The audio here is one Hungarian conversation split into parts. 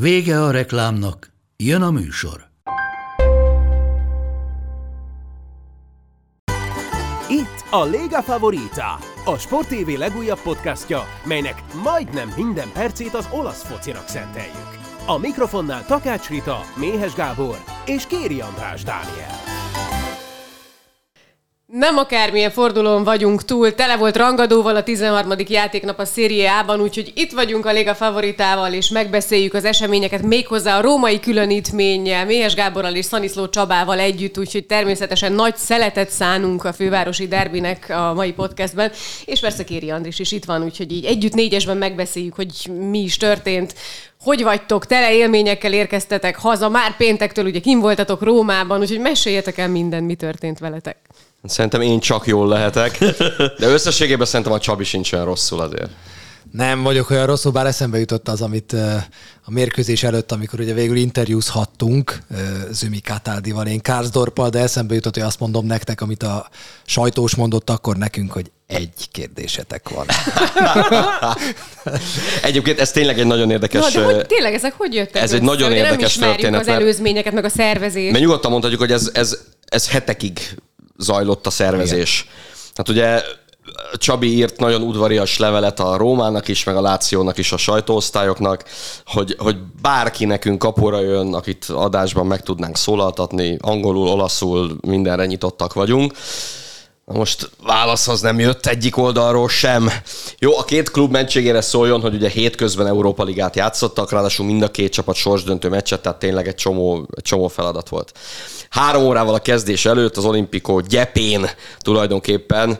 Vége a reklámnak, jön a műsor. Itt a Lega Favorita, a Sport TV legújabb podcastja, melynek majdnem minden percét az olasz focinak szenteljük. A mikrofonnál Takács Rita, Méhes Gábor és Kéri András Dániel. Nem akármilyen fordulón vagyunk túl, tele volt rangadóval a 13. játéknap a Serie A-ban, úgyhogy itt vagyunk a Liga favoritával, és megbeszéljük az eseményeket méghozzá a római különítménnyel, Méhes Gáborral és Szaniszló Csabával együtt, úgyhogy természetesen nagy szeletet szánunk a fővárosi derbinek a mai podcastben, és persze Kéri Andris is itt van, úgyhogy így együtt négyesben megbeszéljük, hogy mi is történt, hogy vagytok, tele élményekkel érkeztetek haza, már péntektől ugye kim voltatok Rómában, úgyhogy meséljetek el minden, mi történt veletek. Szerintem én csak jól lehetek, de összességében szerintem a Csabi sincs olyan rosszul azért. Nem vagyok olyan rosszul, bár eszembe jutott az, amit a mérkőzés előtt, amikor ugye végül interjúzhattunk Zümi Katáldival, én Kárzdorpal, de eszembe jutott, hogy azt mondom nektek, amit a sajtós mondott akkor nekünk, hogy egy kérdésetek van. Egyébként ez tényleg egy nagyon érdekes... Na, de hogy, tényleg ezek hogy jöttek? Ez egy nagyon érdekes nem történet. az előzményeket, meg a szervezést. Mert nyugodtan mondhatjuk, hogy ez, ez, ez hetekig zajlott a szervezés. Igen. Hát ugye Csabi írt nagyon udvarias levelet a Rómának is, meg a Lációnak is, a sajtóosztályoknak, hogy, hogy bárki nekünk kapura jön, akit adásban meg tudnánk szólaltatni, angolul, olaszul, mindenre nyitottak vagyunk. Na most válaszhoz nem jött egyik oldalról sem. Jó, a két klub mentségére szóljon, hogy ugye hétközben Európa Ligát játszottak, ráadásul mind a két csapat sorsdöntő meccset, tehát tényleg egy csomó, csomó feladat volt. Három órával a kezdés előtt az Olimpikó gyepén tulajdonképpen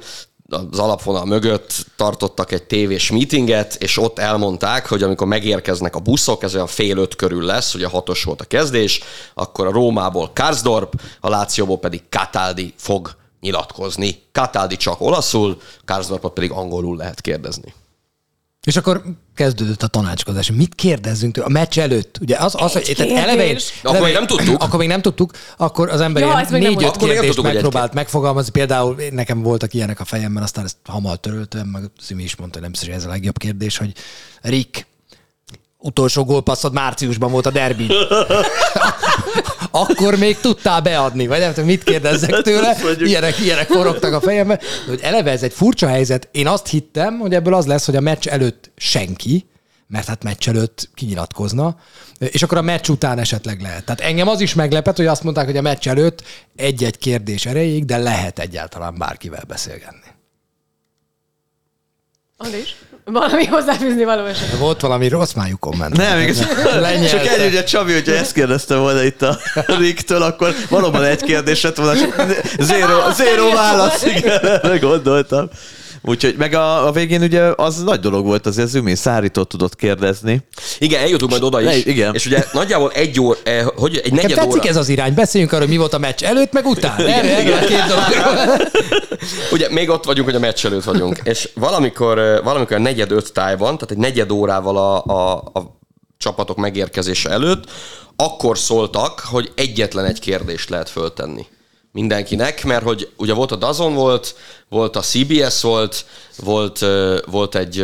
az alapvonal mögött tartottak egy tévés meetinget, és ott elmondták, hogy amikor megérkeznek a buszok, ez olyan fél öt körül lesz, ugye hatos volt a kezdés, akkor a Rómából Karsdorp, a Lációból pedig Cataldi fog nyilatkozni. Cataldi csak olaszul, Karsdorpot pedig angolul lehet kérdezni. És akkor kezdődött a tanácskozás. Mit kérdezzünk tőle? A meccs előtt? Ugye az, az hogy tehát eleve, akkor még nem tudtuk. Akkor még nem tudtuk. Akkor az ember ja, négy-öt kérdést tudtuk, megpróbált megfogalmazni. Például nekem voltak ilyenek a fejemben, aztán ezt hamar töröltem, meg Szimi is mondta, hogy nem hogy ez a legjobb kérdés, hogy Rick, utolsó gólpasszod márciusban volt a derbi. Akkor még tudtál beadni, vagy nem tudom, mit kérdezzek tőle. Ilyenek, ilyenek forogtak a fejembe. Hogy eleve ez egy furcsa helyzet. Én azt hittem, hogy ebből az lesz, hogy a meccs előtt senki, mert hát meccs előtt kinyilatkozna, és akkor a meccs után esetleg lehet. Tehát engem az is meglepett, hogy azt mondták, hogy a meccs előtt egy-egy kérdés erejéig, de lehet egyáltalán bárkivel beszélgetni. Andis? Valami hozzáfűzni való esetleg. Volt valami rossz májú komment. Nem, igaz, csak egy, ugye Csabi, hogyha ezt kérdezte volna itt a Riktől, akkor valóban egy kérdés lett volna, csak zéro, zéro válasz, igen, gondoltam. Úgyhogy meg a, a végén ugye az nagy dolog volt, azért Zümi szárított tudott kérdezni. Igen, eljutunk majd oda is. igen. És ugye nagyjából egy óra, eh, hogy egy negyed tetszik óra... ez az irány, beszéljünk arról, mi volt a meccs előtt, meg után. Erről, a két ugye még ott vagyunk, hogy a meccs előtt vagyunk. És valamikor, eh, valamikor a negyed öt tájban, tehát egy negyed órával a, a, a csapatok megérkezése előtt, akkor szóltak, hogy egyetlen egy kérdést lehet föltenni mindenkinek, mert hogy ugye volt a Dazon volt, volt a CBS volt, volt, volt egy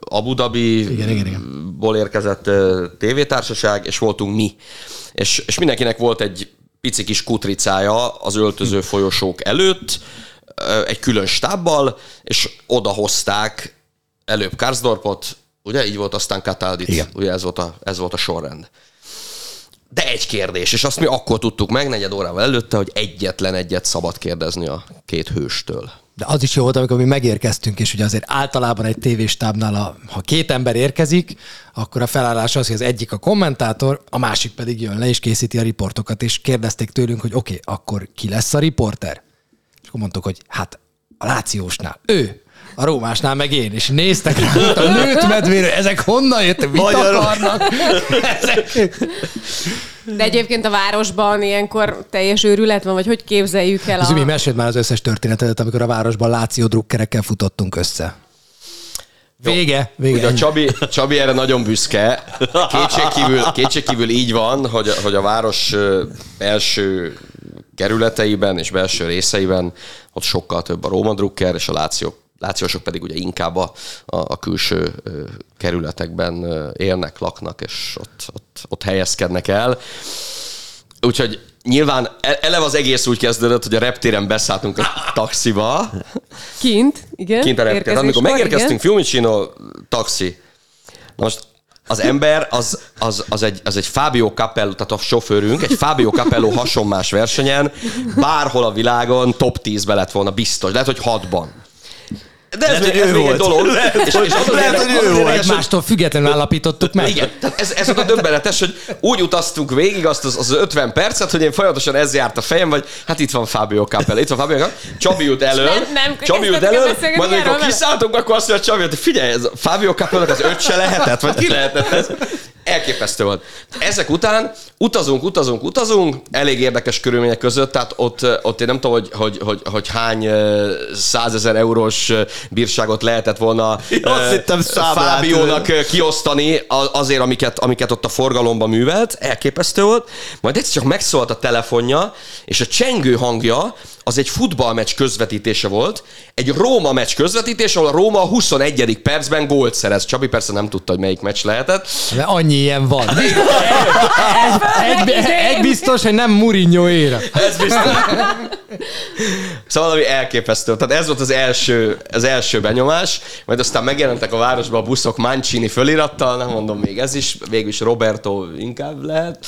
Abu Dhabi-ból érkezett tévétársaság, és voltunk mi. És, és mindenkinek volt egy pici kis kutricája az öltöző folyosók előtt, egy külön stábbal, és oda hozták előbb Karsdorpot, ugye így volt aztán Kataldit, Igen. ugye ez volt, a, ez volt a sorrend. De egy kérdés, és azt mi akkor tudtuk meg, negyed órával előtte, hogy egyetlen egyet szabad kérdezni a két hőstől. De az is jó volt, amikor mi megérkeztünk, és ugye azért általában egy tévéstábnál, a, ha két ember érkezik, akkor a felállás az, hogy az egyik a kommentátor, a másik pedig jön le és készíti a riportokat, és kérdezték tőlünk, hogy oké, okay, akkor ki lesz a riporter? És akkor mondtuk, hogy hát a Lációsnál ő. A Rómásnál meg én, és néztek rá, a nőtt medvére, ezek honnan jöttek, mit Magyarok. akarnak? Ezek... De egyébként a városban ilyenkor teljes őrület van, vagy hogy képzeljük el a... meséld már az összes történetet, amikor a városban Láció drukkerekkel futottunk össze. Vége, vége. Ugye a Csabi, Csabi erre nagyon büszke. Kétségkívül, kétségkívül így van, hogy, hogy a város ö, belső kerületeiben és belső részeiben ott sokkal több a Róma Drucker, és a Láció, lációsok pedig ugye inkább a, a, a külső kerületekben élnek, laknak, és ott, ott, ott helyezkednek el. Úgyhogy nyilván e- eleve az egész úgy kezdődött, hogy a reptéren beszálltunk a taxiba, Kint, igen. kint a reptéren. Amikor megérkeztünk. Fiumicino taxi. Na most az ember az, az, az, egy, az egy Fabio Capello, tehát a sofőrünk, egy Fabio Capello hasonmás versenyen, bárhol a világon top 10-be lett volna biztos. Lehet, hogy 6-ban. De ez, Lehet, még, ez még egy dolog. Lehet, és, hogy- és az lehet, hogy ő volt. hogy- Egymástól függetlenül állapítottuk meg. igen, tehát ez, ez a döbbenetes, hogy úgy utaztunk végig azt az, az 50 percet, hogy én folyamatosan ez járt a fejem, vagy hát itt van Fabio Capello, itt van Fabio Capello, Csabi út elől, Nem, nem, Csabi út kezdtetek el elől, beszélgetni majd amikor kiszálltunk, akkor azt mondja Csabi, hogy figyelj, ez Fabio Capello az öt se lehetett, vagy ki lehetett ez? Elképesztő volt. Ezek után utazunk, utazunk, utazunk, elég érdekes körülmények között, tehát ott, ott én nem tudom, hogy, hogy, hogy, hogy hány százezer eurós bírságot lehetett volna Én azt hittem. Fábiónak kiosztani azért, amiket, amiket ott a forgalomban művelt. Elképesztő volt. Majd egyszer csak megszólt a telefonja, és a csengő hangja az egy futballmeccs közvetítése volt, egy Róma meccs közvetítés, ahol a Róma a 21. percben gólt szerez. Csabi persze nem tudta, hogy melyik meccs lehetett. De annyi ilyen van. egy, egy, egy biztos, hogy nem Mourinho éra. Ez biztos. Szóval valami elképesztő. Tehát ez volt az első, az első benyomás, majd aztán megjelentek a városban a buszok Mancini fölirattal, nem mondom még ez is, végül is Roberto inkább lehet.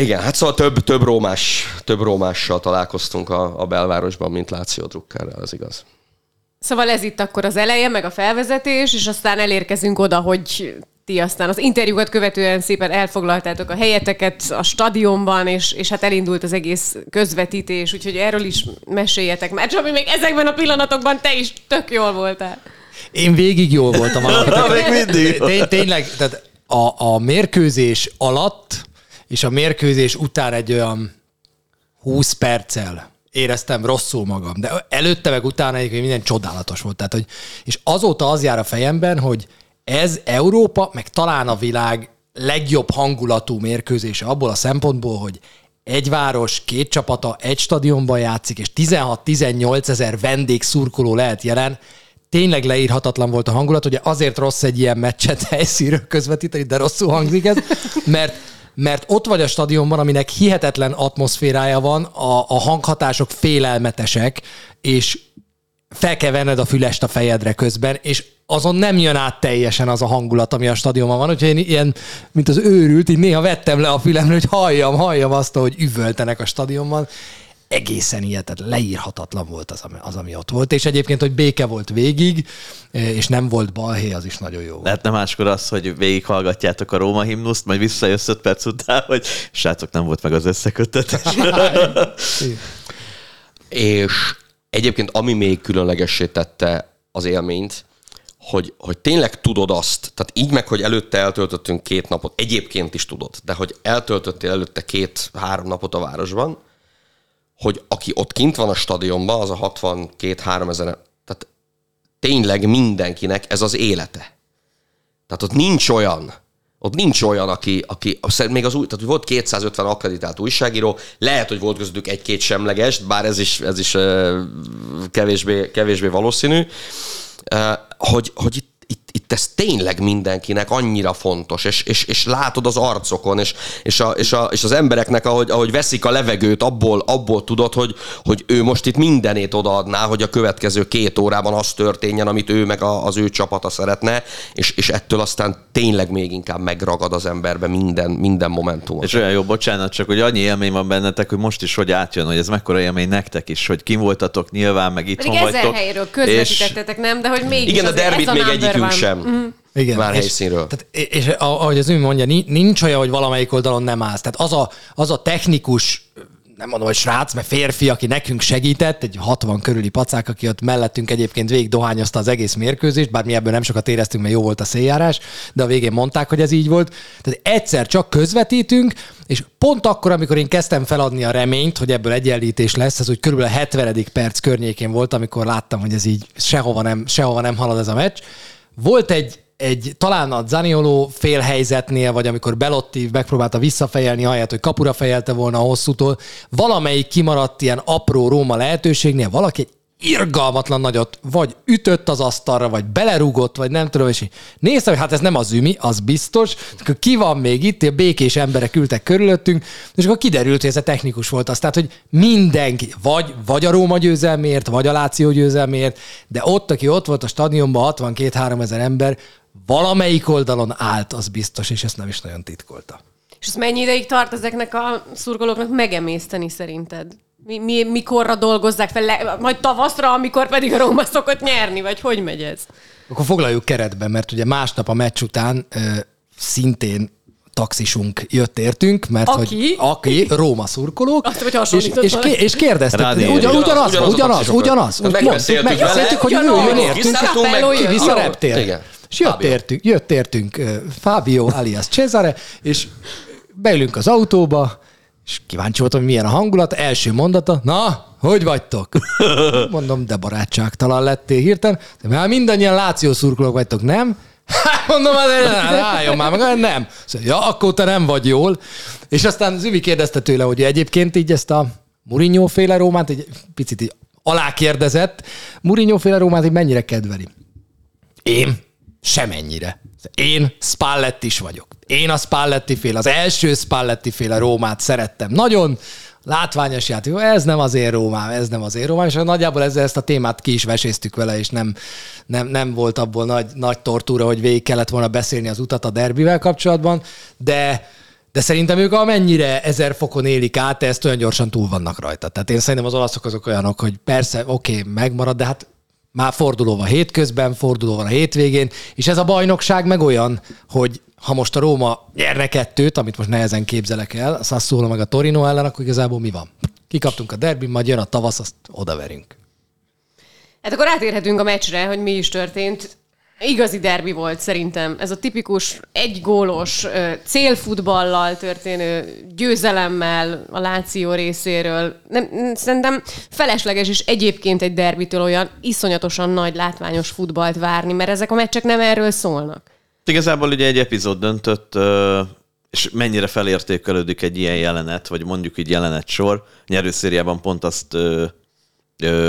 Igen, hát szóval több, több, rómás, több rómással találkoztunk a, a belvárosban, mint Láció Drukkerrel, ez igaz. Szóval ez itt akkor az eleje, meg a felvezetés, és aztán elérkezünk oda, hogy ti aztán az interjúkat követően szépen elfoglaltátok a helyeteket a stadionban, és, és hát elindult az egész közvetítés, úgyhogy erről is meséljetek. Mert Csabi, még ezekben a pillanatokban te is tök jól voltál. Én végig jól voltam. Még mindig. Té- Tényleg, tehát a, a mérkőzés alatt és a mérkőzés után egy olyan 20 perccel éreztem rosszul magam, de előtte meg utána egyébként minden csodálatos volt. Tehát, hogy, és azóta az jár a fejemben, hogy ez Európa, meg talán a világ legjobb hangulatú mérkőzése abból a szempontból, hogy egy város, két csapata egy stadionban játszik, és 16-18 ezer vendég szurkoló lehet jelen, tényleg leírhatatlan volt a hangulat, ugye azért rossz egy ilyen meccset helyszínről közvetíteni, de rosszul hangzik ez, mert mert ott vagy a stadionban, aminek hihetetlen atmoszférája van, a, a hanghatások félelmetesek, és fel kell venned a fülest a fejedre közben, és azon nem jön át teljesen az a hangulat, ami a stadionban van, úgyhogy én ilyen, mint az őrült, így néha vettem le a fülemre, hogy halljam, halljam azt, hogy üvöltenek a stadionban. Egészen hihetetlen, leírhatatlan volt az, ami, az, ami ott volt, és egyébként, hogy béke volt végig, és nem volt balhé, az is nagyon jó volt. Lehetne máskor az, hogy végighallgatjátok a Róma himnuszt, majd visszajössz öt perc után, hogy srácok, nem volt meg az összekötetés. És egyébként ami még különlegessé tette az élményt, hogy, hogy tényleg tudod azt, tehát így meg, hogy előtte eltöltöttünk két napot, egyébként is tudod, de hogy eltöltöttél előtte két-három napot a városban, hogy aki ott kint van a stadionban, az a 62-3 ezer, tehát tényleg mindenkinek ez az élete. Tehát ott nincs olyan, ott nincs olyan, aki, aki még az új, tehát volt 250 akkreditált újságíró, lehet, hogy volt közöttük egy-két semleges, bár ez is, ez is kevésbé, kevésbé valószínű, hogy, hogy itt, itt, itt ez tényleg mindenkinek annyira fontos, és, és, és látod az arcokon, és, és, a, és, a, és az embereknek, ahogy, ahogy veszik a levegőt, abból, abból tudod, hogy, hogy ő most itt mindenét odaadná, hogy a következő két órában az történjen, amit ő meg a, az ő csapata szeretne, és, és ettől aztán tényleg még inkább megragad az emberbe minden, minden momentum. És olyan jó, bocsánat, csak hogy annyi élmény van bennetek, hogy most is hogy átjön, hogy ez mekkora élmény nektek is, hogy kim voltatok nyilván, meg itthon Pedig ezer vagytok. helyről közvetítettetek, nem? De hogy mégis Igen, a derbit még egyikünk one. Sem. Igen. Már és, helyszínről. Tehát, és ahogy az ő mondja, ni- nincs olyan, hogy valamelyik oldalon nem állsz. Tehát az a, az a technikus nem mondom, hogy srác, mert férfi, aki nekünk segített, egy 60 körüli pacák, aki ott mellettünk egyébként végig dohányozta az egész mérkőzést, bár mi ebből nem sokat éreztünk, mert jó volt a széljárás, de a végén mondták, hogy ez így volt. Tehát egyszer csak közvetítünk, és pont akkor, amikor én kezdtem feladni a reményt, hogy ebből egyenlítés lesz, ez úgy körülbelül a 70. perc környékén volt, amikor láttam, hogy ez így sehova nem, sehova nem halad ez a meccs. Volt egy egy, talán a Zanioló fél helyzetnél, vagy amikor Belotti megpróbálta visszafejelni, ahelyett, hogy kapura fejelte volna a hosszútól, valamelyik kimaradt ilyen apró Róma lehetőségnél, valaki egy irgalmatlan nagyot, vagy ütött az asztalra, vagy belerúgott, vagy nem tudom, és így néztem, hogy hát ez nem az ümi, az biztos, akkor ki van még itt, a békés emberek ültek körülöttünk, és akkor kiderült, hogy ez a technikus volt az, tehát, hogy mindenki, vagy, vagy a Róma győzelmért, vagy a Láció győzelmért, de ott, aki ott volt a stadionban, 62-3 ezer ember, valamelyik oldalon állt, az biztos, és ezt nem is nagyon titkolta. És ez mennyi ideig tart ezeknek a szurkolóknak megemészteni szerinted? Mi, mi, mikorra dolgozzák fel? Le, majd tavaszra, amikor pedig a Róma szokott nyerni, vagy hogy megy ez? Akkor foglaljuk keretbe, mert ugye másnap a meccs után ö, szintén taxisunk jött értünk, mert Aki? hogy aki, Róma szurkolók, Azt, hogy és, és, ké- és kérdeztek, Rádió. ugyan, ugyanaz, Ugyanaz a ugyanaz, ugyanaz, ugyanaz. Megbeszéltük megbeszéltük, hogy jöjjön Ugyanaz. értünk, ki Jó. reptér. És jött értünk, jött értünk Fábio alias Cesare, és beülünk az autóba, és kíváncsi voltam, hogy milyen a hangulat. Első mondata, na, hogy vagytok? Mondom, de barátságtalan lettél hirtelen. De már mindannyian Láció szurkolók vagytok, nem? Hát mondom, hát álljon már meg, nem. Szóval, ja, akkor te nem vagy jól. És aztán Züvi kérdezte tőle, hogy egyébként így ezt a Mourinho féle Rómát egy picit így alákérdezett. Mourinho féle Rómát így mennyire kedveli? Én semennyire. Én Spalletti is vagyok. Én a Spalletti fél, az első Spalletti féle Rómát szerettem. Nagyon látványos játék. Ez nem az én Rómám, ez nem az én Rómám, és nagyjából ezzel ezt a témát ki is veséztük vele, és nem, nem, nem volt abból nagy, nagy tortúra, hogy végig kellett volna beszélni az utat a derbivel kapcsolatban, de de szerintem ők amennyire ezer fokon élik át, ezt olyan gyorsan túl vannak rajta. Tehát én szerintem az olaszok azok olyanok, hogy persze, oké, okay, megmarad, de hát már forduló van hétközben, forduló van a hétvégén, és ez a bajnokság meg olyan, hogy ha most a Róma nyerne kettőt, amit most nehezen képzelek el, a Sassuolo meg a Torino ellen, akkor igazából mi van? Kikaptunk a derbin, majd jön a tavasz, azt odaverünk. Hát akkor átérhetünk a meccsre, hogy mi is történt. Igazi derbi volt szerintem. Ez a tipikus egygólos célfutballal történő győzelemmel a Láció részéről. Nem, szerintem felesleges is egyébként egy derbitől olyan iszonyatosan nagy látványos futballt várni, mert ezek a meccsek nem erről szólnak. Igazából ugye egy epizód döntött, és mennyire felértékelődik egy ilyen jelenet, vagy mondjuk így jelenet sor. Nyerőszériában pont azt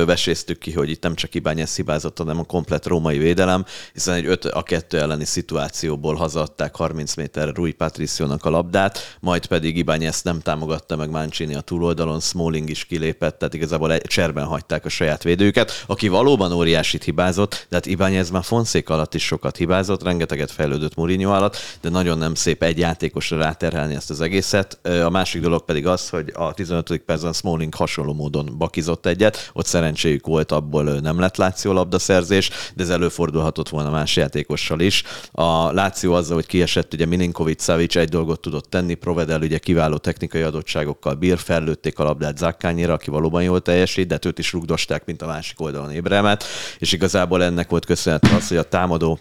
veséztük ki, hogy itt nem csak Ibányez hibázott, hanem a komplet római védelem, hiszen egy 5 a 2 elleni szituációból hazaadták 30 méterre Rui Patriciónak a labdát, majd pedig Ibányez nem támogatta meg Mancini a túloldalon, Smalling is kilépett, tehát igazából egy cserben hagyták a saját védőket, aki valóban óriásit hibázott, de hát Ibányez már Fonszék alatt is sokat hibázott, rengeteget fejlődött Mourinho alatt, de nagyon nem szép egy játékosra ráterhelni ezt az egészet. A másik dolog pedig az, hogy a 15. percben Smalling hasonló módon bakizott egyet, ott szerencséjük volt, abból nem lett Láció labdaszerzés, de ez előfordulhatott volna más játékossal is. A Láció azzal, hogy kiesett, ugye Milinkovic Savic egy dolgot tudott tenni, Provedel ugye kiváló technikai adottságokkal bír, fellőtték a labdát Zakkányira, aki valóban jól teljesít, de őt is rugdosták, mint a másik oldalon Ébremet, és igazából ennek volt köszönhető az, hogy a támadó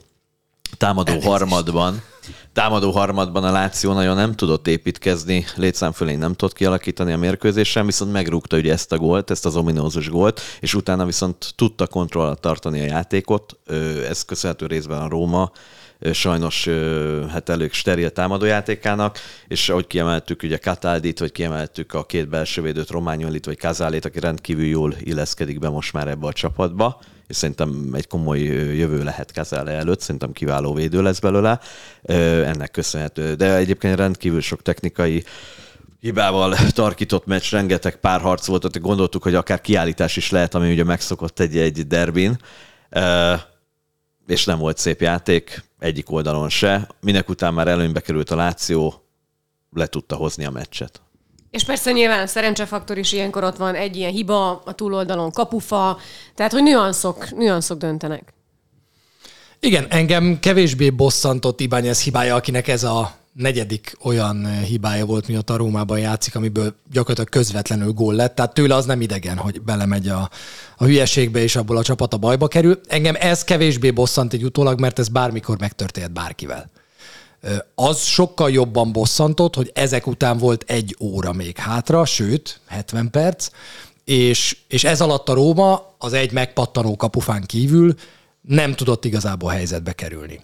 támadó harmadban, támadó harmadban a Láció nagyon nem tudott építkezni, létszám fölé nem tudott kialakítani a mérkőzésen, viszont megrúgta ugye ezt a gólt, ezt az ominózus gólt, és utána viszont tudta kontroll alatt tartani a játékot. Ez köszönhető részben a Róma sajnos hát elég steril támadójátékának, és ahogy kiemeltük ugye Kataldit, vagy kiemeltük a két belsővédőt, Rományolit vagy Kazálét, aki rendkívül jól illeszkedik be most már ebbe a csapatba, és szerintem egy komoly jövő lehet Kazale előtt, szerintem kiváló védő lesz belőle, ennek köszönhető. De egyébként rendkívül sok technikai hibával tarkított meccs, rengeteg párharc volt, ott gondoltuk, hogy akár kiállítás is lehet, ami ugye megszokott egy, egy derbin, és nem volt szép játék egyik oldalon se. Minek után már előnybe került a Láció, le tudta hozni a meccset. És persze nyilván a szerencsefaktor is ilyenkor ott van, egy ilyen hiba, a túloldalon kapufa, tehát hogy nüanszok, nüanszok döntenek. Igen, engem kevésbé bosszantott Ibányez hibája, akinek ez a negyedik olyan hibája volt, mióta Rómában játszik, amiből gyakorlatilag közvetlenül gól lett. Tehát tőle az nem idegen, hogy belemegy a, a hülyeségbe, és abból a csapat a bajba kerül. Engem ez kevésbé bosszant egy utólag, mert ez bármikor megtörténhet bárkivel. Az sokkal jobban bosszantott, hogy ezek után volt egy óra még hátra, sőt, 70 perc, és, és ez alatt a Róma az egy megpattanó kapufán kívül nem tudott igazából helyzetbe kerülni.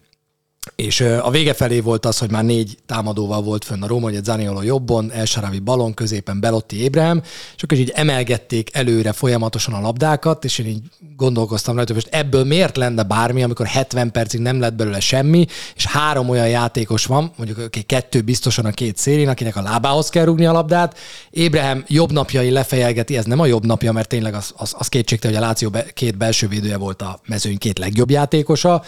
És a vége felé volt az, hogy már négy támadóval volt fönn a Róma, hogy Zaniolo jobbon, El Sharawi balon, középen Belotti Ébrahim, és akkor így emelgették előre folyamatosan a labdákat, és én így gondolkoztam rajta, hogy ebből miért lenne bármi, amikor 70 percig nem lett belőle semmi, és három olyan játékos van, mondjuk okay, kettő biztosan a két szélén, akinek a lábához kell rúgni a labdát. Ébrahim jobb napjai lefejelgeti, ez nem a jobb napja, mert tényleg az, az, az kétségte, hogy a Láció be, két belső védője volt a mezőny két legjobb játékosa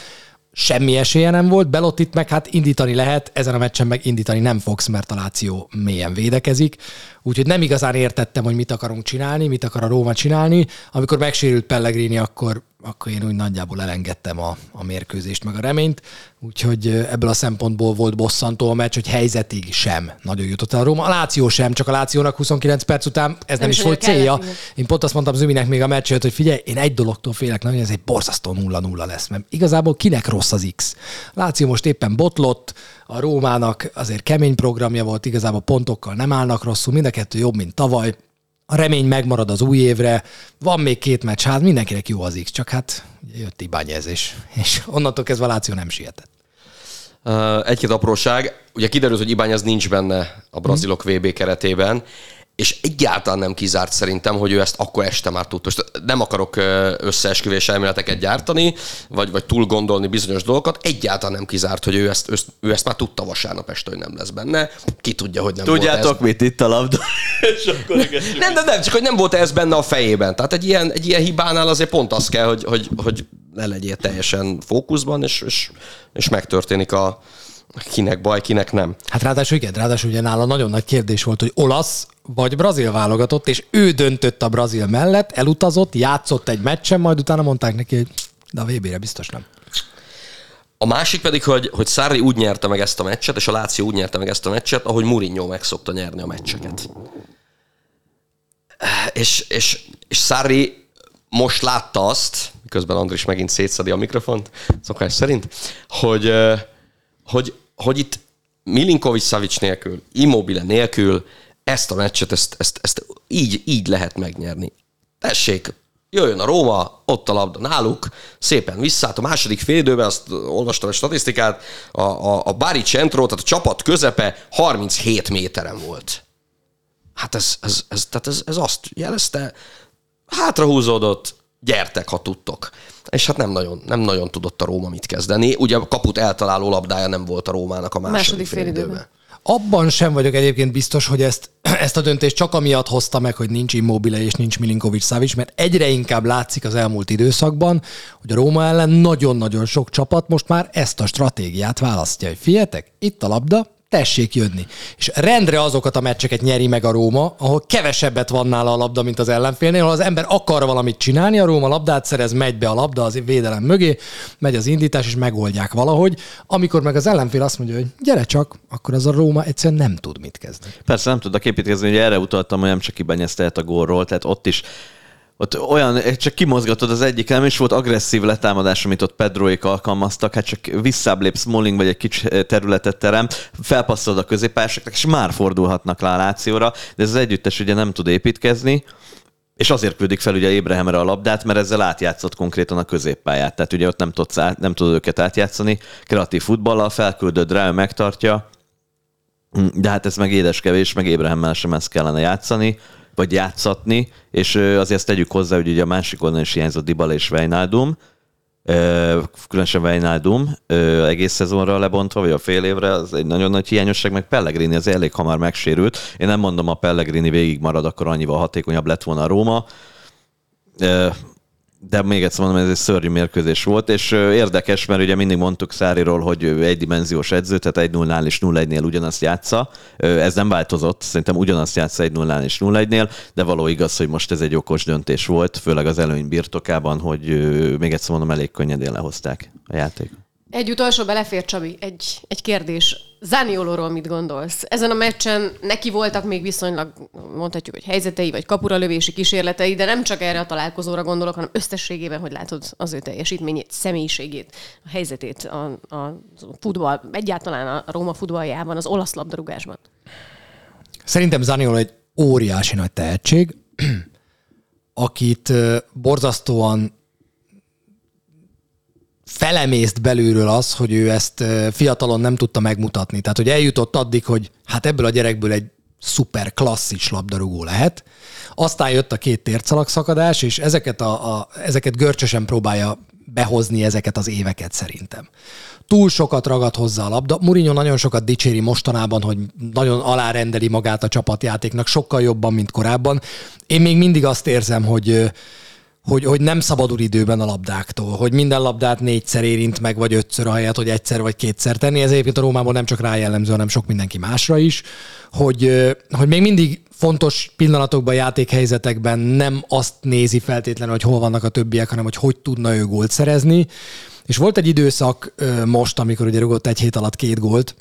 semmi esélye nem volt, Belottit meg hát indítani lehet, ezen a meccsen meg indítani nem fogsz, mert a Láció mélyen védekezik. Úgyhogy nem igazán értettem, hogy mit akarunk csinálni, mit akar a Róma csinálni. Amikor megsérült Pellegrini, akkor akkor én úgy nagyjából elengedtem a, a mérkőzést, meg a reményt, úgyhogy ebből a szempontból volt bosszantó a meccs, hogy helyzetig sem nagyon jutott el a Róma. A Láció sem, csak a Lációnak 29 perc után ez nem, nem is volt célja. Kellett, én pont azt mondtam Züminek még a meccs előtt, hogy figyelj, én egy dologtól félek, nagyon, ez egy borzasztó 0-0 lesz, mert igazából kinek rossz az X? Láció most éppen botlott, a Rómának azért kemény programja volt, igazából pontokkal nem állnak rosszul, mind a kettő jobb, mint tavaly, a remény megmarad az új évre, van még két meccs, hát mindenkinek jó az X, csak hát jött Ibányez, és, és onnantól kezdve a Láció nem sietett. Uh, egy-két apróság. Ugye kiderült, hogy Ibányez nincs benne a brazilok VB keretében, és egyáltalán nem kizárt szerintem, hogy ő ezt akkor este már tudta. Most nem akarok összeesküvés elméleteket gyártani, vagy, vagy túl gondolni bizonyos dolgokat, egyáltalán nem kizárt, hogy ő ezt, ő ezt már tudta vasárnap este, hogy nem lesz benne. Ki tudja, hogy nem Tudjátok volt ez... mit itt a labda? nem, nem, nem, csak hogy nem volt ez benne a fejében. Tehát egy ilyen, egy ilyen hibánál azért pont az kell, hogy, hogy, hogy ne legyél teljesen fókuszban, és, és, és megtörténik a, kinek baj, kinek nem. Hát ráadásul igen, ráadásul ugye nála nagyon nagy kérdés volt, hogy olasz vagy brazil válogatott, és ő döntött a brazil mellett, elutazott, játszott egy meccsen, majd utána mondták neki, hogy de a VB-re biztos nem. A másik pedig, hogy, hogy Sarri úgy nyerte meg ezt a meccset, és a Láció úgy nyerte meg ezt a meccset, ahogy Mourinho meg szokta nyerni a meccseket. És, és, és Sarri most látta azt, miközben Andris megint szétszedi a mikrofont, szokás szerint, hogy, hogy, hogy itt Milinkovic Savic nélkül, Immobile nélkül ezt a meccset, ezt, ezt, ezt így, így lehet megnyerni. Tessék, jöjjön a Róma, ott a labda náluk, szépen visszát. A második félidőben, azt olvastam a statisztikát, a, a, a Bari Centro, tehát a csapat közepe 37 méteren volt. Hát ez, ez, ez, tehát ez, ez azt jelezte, hátrahúzódott, gyertek, ha tudtok. És hát nem nagyon, nem nagyon tudott a Róma mit kezdeni. Ugye a kaput eltaláló labdája nem volt a Rómának a második, második fél időben. Abban sem vagyok egyébként biztos, hogy ezt, ezt a döntést csak amiatt hozta meg, hogy nincs Immobile és nincs Milinkovic Savic, mert egyre inkább látszik az elmúlt időszakban, hogy a Róma ellen nagyon-nagyon sok csapat most már ezt a stratégiát választja. Hogy figyeljetek, itt a labda, tessék jönni. És rendre azokat a meccseket nyeri meg a Róma, ahol kevesebbet van nála a labda, mint az ellenfélnél, ahol az ember akar valamit csinálni, a Róma labdát szerez, megy be a labda az védelem mögé, megy az indítás, és megoldják valahogy. Amikor meg az ellenfél azt mondja, hogy gyere csak, akkor az a Róma egyszerűen nem tud mit kezdeni. Persze nem tudok építkezni, hogy erre utaltam, hogy nem csak kibenyezte a gólról, tehát ott is ott olyan, csak kimozgatod az egyik, nem is volt agresszív letámadás, amit ott Pedroék alkalmaztak, hát csak visszább lép Smalling, vagy egy kicsi területet terem, felpasszolod a középpályásoknak, és már fordulhatnak le a Lációra, de ez az együttes ugye nem tud építkezni, és azért küldik fel ugye Ébrahemre a labdát, mert ezzel átjátszott konkrétan a középpályát. Tehát ugye ott nem tudod, át, nem tudod őket átjátszani. Kreatív futballal felküldöd rá, ő megtartja. De hát ez meg édeskevés, meg Ébrahemmel sem ezt kellene játszani vagy játszatni, és azért ezt tegyük hozzá, hogy ugye a másik oldalon is hiányzott Dybala és Wijnaldum, különösen Wijnaldum egész szezonra lebontva, vagy a fél évre, az egy nagyon nagy hiányosság, meg Pellegrini az elég hamar megsérült. Én nem mondom, a Pellegrini végig marad, akkor annyival hatékonyabb lett volna a Róma de még egyszer mondom, ez egy szörnyű mérkőzés volt, és érdekes, mert ugye mindig mondtuk Száriról, hogy egydimenziós edző, tehát egy 0 nál és 0-1-nél ugyanazt játsza. Ez nem változott, szerintem ugyanazt játsza egy 0 nál és 0-1-nél, de való igaz, hogy most ez egy okos döntés volt, főleg az előny birtokában, hogy még egyszer mondom, elég könnyedén lehozták a játék. Egy utolsó belefér, Csabi, egy, egy kérdés. Zaniolóról mit gondolsz? Ezen a meccsen neki voltak még viszonylag, mondhatjuk, hogy helyzetei, vagy kapuralövési kísérletei, de nem csak erre a találkozóra gondolok, hanem összességében, hogy látod az ő teljesítményét, személyiségét, a helyzetét a, a futball, egyáltalán a Róma futballjában, az olasz labdarúgásban. Szerintem Zanioló egy óriási nagy tehetség, akit borzasztóan felemészt belülről az, hogy ő ezt fiatalon nem tudta megmutatni. Tehát, hogy eljutott addig, hogy hát ebből a gyerekből egy szuper klasszis labdarúgó lehet. Aztán jött a két tércalak és ezeket, a, a, ezeket görcsösen próbálja behozni ezeket az éveket szerintem. Túl sokat ragad hozzá a labda. Mourinho nagyon sokat dicséri mostanában, hogy nagyon alárendeli magát a csapatjátéknak, sokkal jobban, mint korábban. Én még mindig azt érzem, hogy hogy, hogy nem szabadul időben a labdáktól, hogy minden labdát négyszer érint meg, vagy ötször ahelyett, hogy egyszer vagy kétszer tenni. Ez egyébként a Rómában nem csak rá jellemző, hanem sok mindenki másra is, hogy, hogy még mindig fontos pillanatokban, játékhelyzetekben nem azt nézi feltétlenül, hogy hol vannak a többiek, hanem hogy hogy tudna ő gólt szerezni. És volt egy időszak most, amikor ugye rugott egy hét alatt két gólt,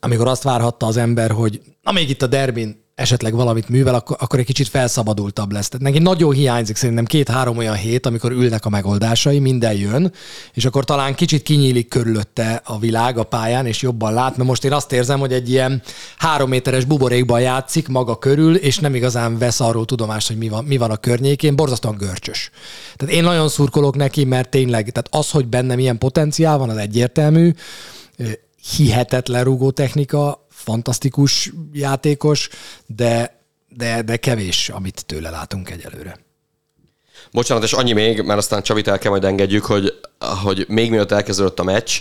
amikor azt várhatta az ember, hogy na még itt a derbin esetleg valamit művel, akkor, akkor egy kicsit felszabadultabb lesz. Tehát neki nagyon hiányzik szerintem két-három olyan hét, amikor ülnek a megoldásai, minden jön, és akkor talán kicsit kinyílik körülötte a világ a pályán, és jobban lát, mert most én azt érzem, hogy egy ilyen három méteres buborékban játszik maga körül, és nem igazán vesz arról tudomást, hogy mi van, mi van a környékén, borzasztóan görcsös. Tehát én nagyon szurkolok neki, mert tényleg, tehát az, hogy bennem ilyen potenciál van, az egyértelmű, hihetetlen rúgó technika, fantasztikus játékos, de, de, de kevés, amit tőle látunk egyelőre. Bocsánat, és annyi még, mert aztán Csavit el kell majd engedjük, hogy, hogy még mielőtt elkezdődött a meccs,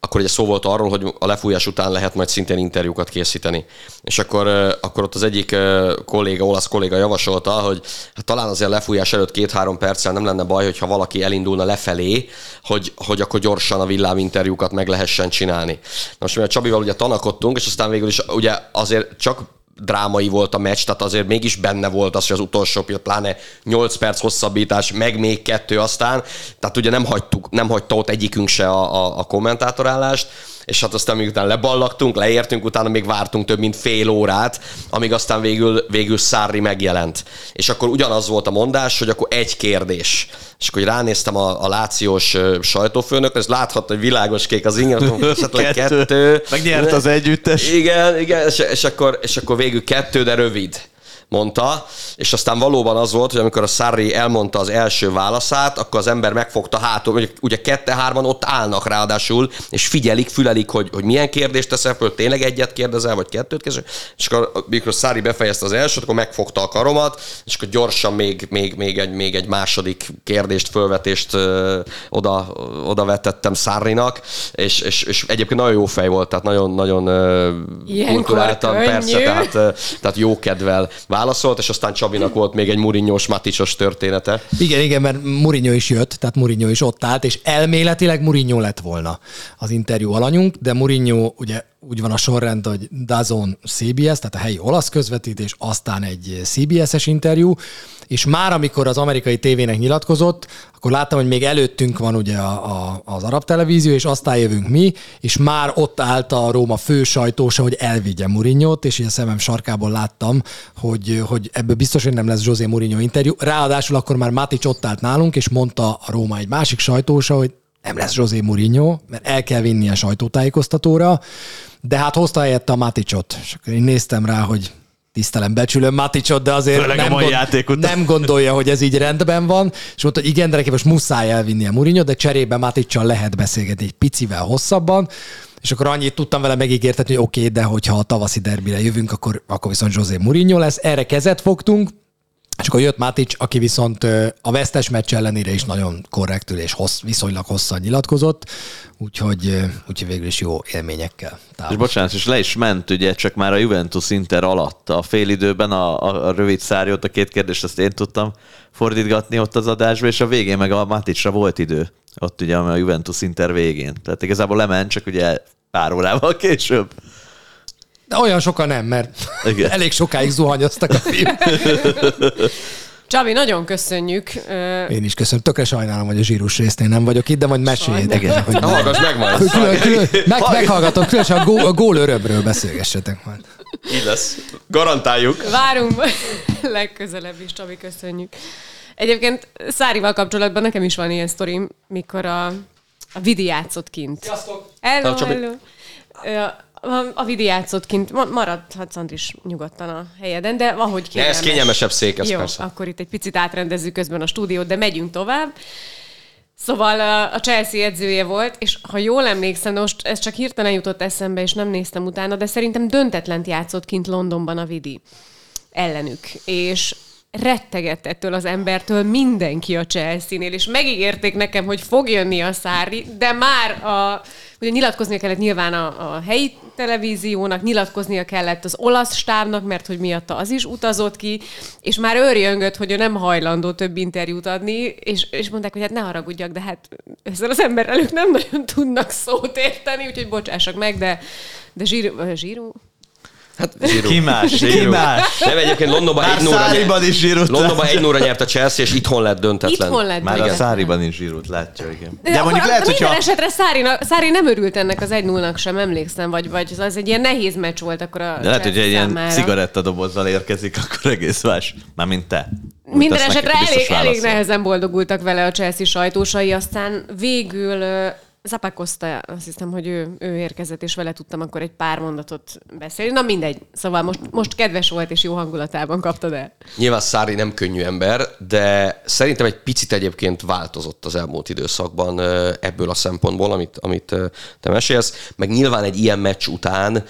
akkor ugye szó volt arról, hogy a lefújás után lehet majd szintén interjúkat készíteni. És akkor, akkor ott az egyik kolléga, olasz kolléga javasolta, hogy hát talán azért lefújás előtt két-három perccel nem lenne baj, hogyha valaki elindulna lefelé, hogy, hogy akkor gyorsan a villám interjúkat meg lehessen csinálni. Most mi a Csabival ugye tanakodtunk, és aztán végül is ugye azért csak drámai volt a meccs, tehát azért mégis benne volt az, hogy az utolsó pillanat, pláne 8 perc hosszabbítás, meg még kettő aztán, tehát ugye nem, hagytuk, nem hagyta ott egyikünk se a, a, a kommentátorállást, és hát aztán miután leballagtunk, leértünk, utána még vártunk több mint fél órát, amíg aztán végül, végül Szárri megjelent. És akkor ugyanaz volt a mondás, hogy akkor egy kérdés. És akkor ránéztem a, a lációs sajtófőnök, és láthatta, hogy világos kék az ingatom, kettő. kettő. Megnyert az együttes. Igen, igen, és, és, akkor, és akkor végül kettő, de rövid mondta, és aztán valóban az volt, hogy amikor a Sarri elmondta az első válaszát, akkor az ember megfogta hátul, hogy ugye kette-hárman ott állnak ráadásul, és figyelik, fülelik, hogy, hogy milyen kérdést teszel föl, tényleg egyet kérdezel, vagy kettőt kérdezel, és akkor amikor Szári befejezte az elsőt, akkor megfogta a karomat, és akkor gyorsan még, még, még, egy, még egy második kérdést, fölvetést ö, oda, oda vetettem Szárinak, és, és, és, egyébként nagyon jó fej volt, tehát nagyon, nagyon kulturáltan, persze, tehát, tehát jó kedvel válaszolt, és aztán Csabinak volt még egy Murinyós Maticsos története. Igen, igen, mert Murinyó is jött, tehát Murinyó is ott állt, és elméletileg Murinyó lett volna az interjú alanyunk, de Murinyó ugye úgy van a sorrend, hogy Dazon CBS, tehát a helyi olasz közvetítés, aztán egy CBS-es interjú, és már amikor az amerikai tévének nyilatkozott, akkor láttam, hogy még előttünk van ugye a, a, az arab televízió, és aztán jövünk mi, és már ott állt a Róma fő sajtósa, hogy elvigye Murinyót, és a szemem sarkából láttam, hogy, hogy ebből biztos, hogy nem lesz José Mourinho interjú. Ráadásul akkor már Matic ott állt nálunk, és mondta a Róma egy másik sajtósa, hogy nem lesz José Mourinho, mert el kell vinni a sajtótájékoztatóra, de hát hozta helyette a Maticot. És akkor én néztem rá, hogy tisztelem, becsülöm Maticot, de azért nem, gond, nem gondolja, hogy ez így rendben van, és mondta, hogy igen, de neki most muszáj elvinni a Mourinho, de cserébe Maticsal lehet beszélgetni egy picivel hosszabban, és akkor annyit tudtam vele megígértetni, hogy oké, okay, de hogyha a tavaszi derbire jövünk, akkor, akkor viszont José Mourinho lesz. Erre kezet fogtunk, és akkor jött Mátics, aki viszont a vesztes meccs ellenére is nagyon korrektül és hossz, viszonylag hosszan nyilatkozott, úgyhogy, úgyhogy végül is jó élményekkel. Távol. És bocsánat, és le is ment ugye csak már a Juventus Inter alatt a fél időben a, a, a rövid szárjót, a két kérdést azt én tudtam fordítgatni ott az adásba, és a végén meg a Maticsra volt idő. Ott ugye a Juventus Inter végén. Tehát igazából lement, csak ugye pár órával később. De olyan sokan nem, mert Igen. elég sokáig zuhanyoztak a film. Csabi, nagyon köszönjük. Én is köszönöm. Tökre sajnálom, hogy a zsírus résznél nem vagyok itt, de majd meséljétek. Hogy Hallgass meg majd. külön, külön, meg, meghallgatom, különösen a, gól, a gól örömről beszélgessetek majd. Így lesz. Garantáljuk. Várunk legközelebb is, Csabi, köszönjük. Egyébként Szárival kapcsolatban nekem is van ilyen sztorim, mikor a, a Vidi játszott kint. Sziasztok! Hello, Hello, hello. A, a Vidi játszott kint. Ma- Maradhatsz, Andris, nyugodtan a helyeden, de ahogy Ne, kényelmes. ez kényelmesebb szék, ez Jó, persze. akkor itt egy picit átrendezzük közben a stúdiót, de megyünk tovább. Szóval a- a Chelsea edzője volt, és ha jól emlékszem, de most ez csak hirtelen jutott eszembe, és nem néztem utána, de szerintem döntetlent játszott kint Londonban a Vidi ellenük. És rettegett ettől az embertől mindenki a Chelsea-nél, és megígérték nekem, hogy fog jönni a Szári, de már a, ugye nyilatkoznia kellett nyilván a, a helyi televíziónak, nyilatkoznia kellett az olasz stábnak, mert hogy miatta az is utazott ki, és már őrjöngött, hogy ő nem hajlandó több interjút adni, és, és mondták, hogy hát ne haragudjak, de hát ezzel az emberrel ők nem nagyon tudnak szót érteni, úgyhogy bocsássak meg, de, de zsíru, ö, zsíru? Hát, zsíró. Ki más? Ki más? Nem, egyébként Londonban Már egy nóra, Száriban is zsírút Londonban egy nóra nyert a Chelsea, és itthon lett döntetlen. Itthon lett Már a döntetlen. Száriban is zsírút látja, igen. De, De mondjuk lehet, minden hogyha... esetre Szári, Szári nem örült ennek az 1 0 sem, emlékszem, vagy, vagy az egy ilyen nehéz meccs volt akkor a De lehet, hogy egy ilyen cigarettadobozzal érkezik, akkor egész más. Mármint te. Úgy Minden esetre elég, elég nehezen boldogultak vele a Chelsea sajtósai, aztán végül ö, Zapakosta, azt hiszem, hogy ő, ő érkezett, és vele tudtam akkor egy pár mondatot beszélni. Na mindegy, szóval most, most kedves volt, és jó hangulatában kaptad el. Nyilván Szári nem könnyű ember, de szerintem egy picit egyébként változott az elmúlt időszakban ebből a szempontból, amit, amit te mesélsz. Meg nyilván egy ilyen meccs után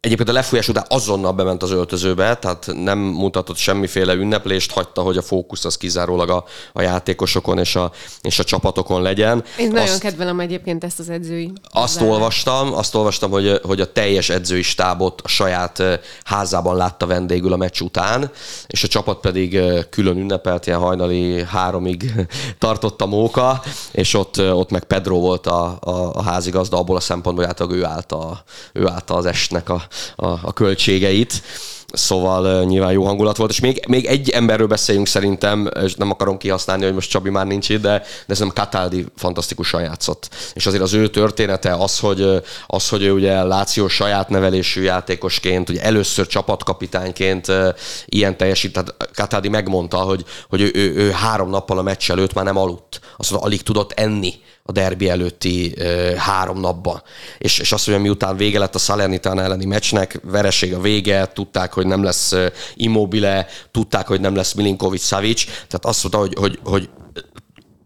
Egyébként a lefújás után azonnal bement az öltözőbe, tehát nem mutatott semmiféle ünneplést, hagyta, hogy a fókusz az kizárólag a, a játékosokon és a, és a csapatokon legyen. Én nagyon Azt- kedvelem egyébként ezt az edzői. azt hozzáállást. olvastam, azt olvastam, hogy, hogy a teljes edzői stábot a saját házában látta vendégül a meccs után, és a csapat pedig külön ünnepelt, ilyen hajnali háromig tartott a móka, és ott, ott meg Pedro volt a, a, a házigazda abból a szempontból, hogy általában ő állta, ő állta az estnek a, a, a költségeit. Szóval nyilván jó hangulat volt, és még, még egy emberről beszéljünk szerintem, és nem akarom kihasználni, hogy most Csabi már nincs itt, de, de szerintem Cataldi fantasztikusan játszott. És azért az ő története az, hogy, az, hogy ő ugye Láció saját nevelésű játékosként, ugye először csapatkapitányként ilyen teljesít, tehát Cataldi megmondta, hogy, hogy ő, ő, ő három nappal a meccs előtt már nem aludt. Azt mondta, alig tudott enni a derbi előtti ö, három napban. És, és azt mondja, miután vége lett a Salernitana elleni meccsnek, vereség a vége, tudták, hogy nem lesz Immobile, tudták, hogy nem lesz Milinkovic Savic, tehát azt mondta, hogy, hogy, hogy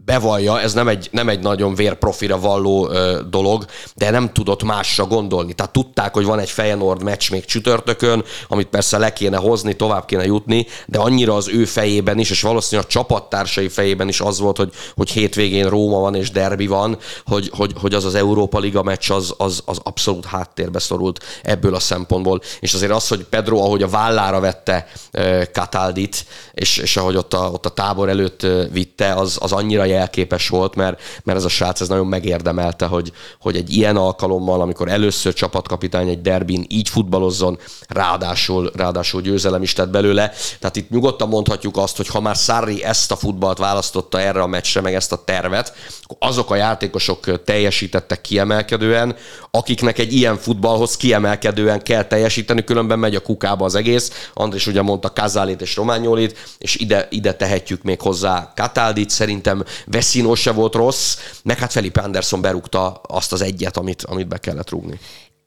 bevallja, ez nem egy, nem egy nagyon vérprofira valló ö, dolog, de nem tudott másra gondolni. Tehát tudták, hogy van egy Feyenoord meccs még csütörtökön, amit persze le kéne hozni, tovább kéne jutni, de annyira az ő fejében is, és valószínűleg a csapattársai fejében is az volt, hogy, hogy hétvégén Róma van és derbi van, hogy, hogy, hogy az az Európa Liga meccs az, az, az abszolút háttérbe szorult ebből a szempontból. És azért az, hogy Pedro, ahogy a vállára vette ö, Cataldit, és, és ahogy ott a, ott a tábor előtt vitte, az, az annyira jelképes volt, mert, mert ez a srác ez nagyon megérdemelte, hogy, hogy egy ilyen alkalommal, amikor először csapatkapitány egy derbin így futballozzon, ráadásul, ráadásul győzelem is tett belőle. Tehát itt nyugodtan mondhatjuk azt, hogy ha már Sarri ezt a futballt választotta erre a meccsre, meg ezt a tervet, akkor azok a játékosok teljesítettek kiemelkedően, akiknek egy ilyen futballhoz kiemelkedően kell teljesíteni, különben megy a kukába az egész. Andris ugye mondta Kazálit és Rományolit, és ide, ide tehetjük még hozzá Kataldit, szerintem Veszino se volt rossz, meg hát Felipe Anderson berúgta azt az egyet, amit, amit be kellett rúgni.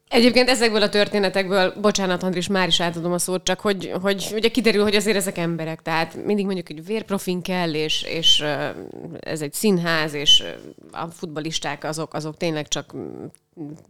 Egyébként ezekből a történetekből, bocsánat Andris, már is átadom a szót, csak hogy, hogy ugye kiderül, hogy azért ezek emberek, tehát mindig mondjuk, hogy vérprofin kell, és, és ez egy színház, és a futbalisták azok, azok tényleg csak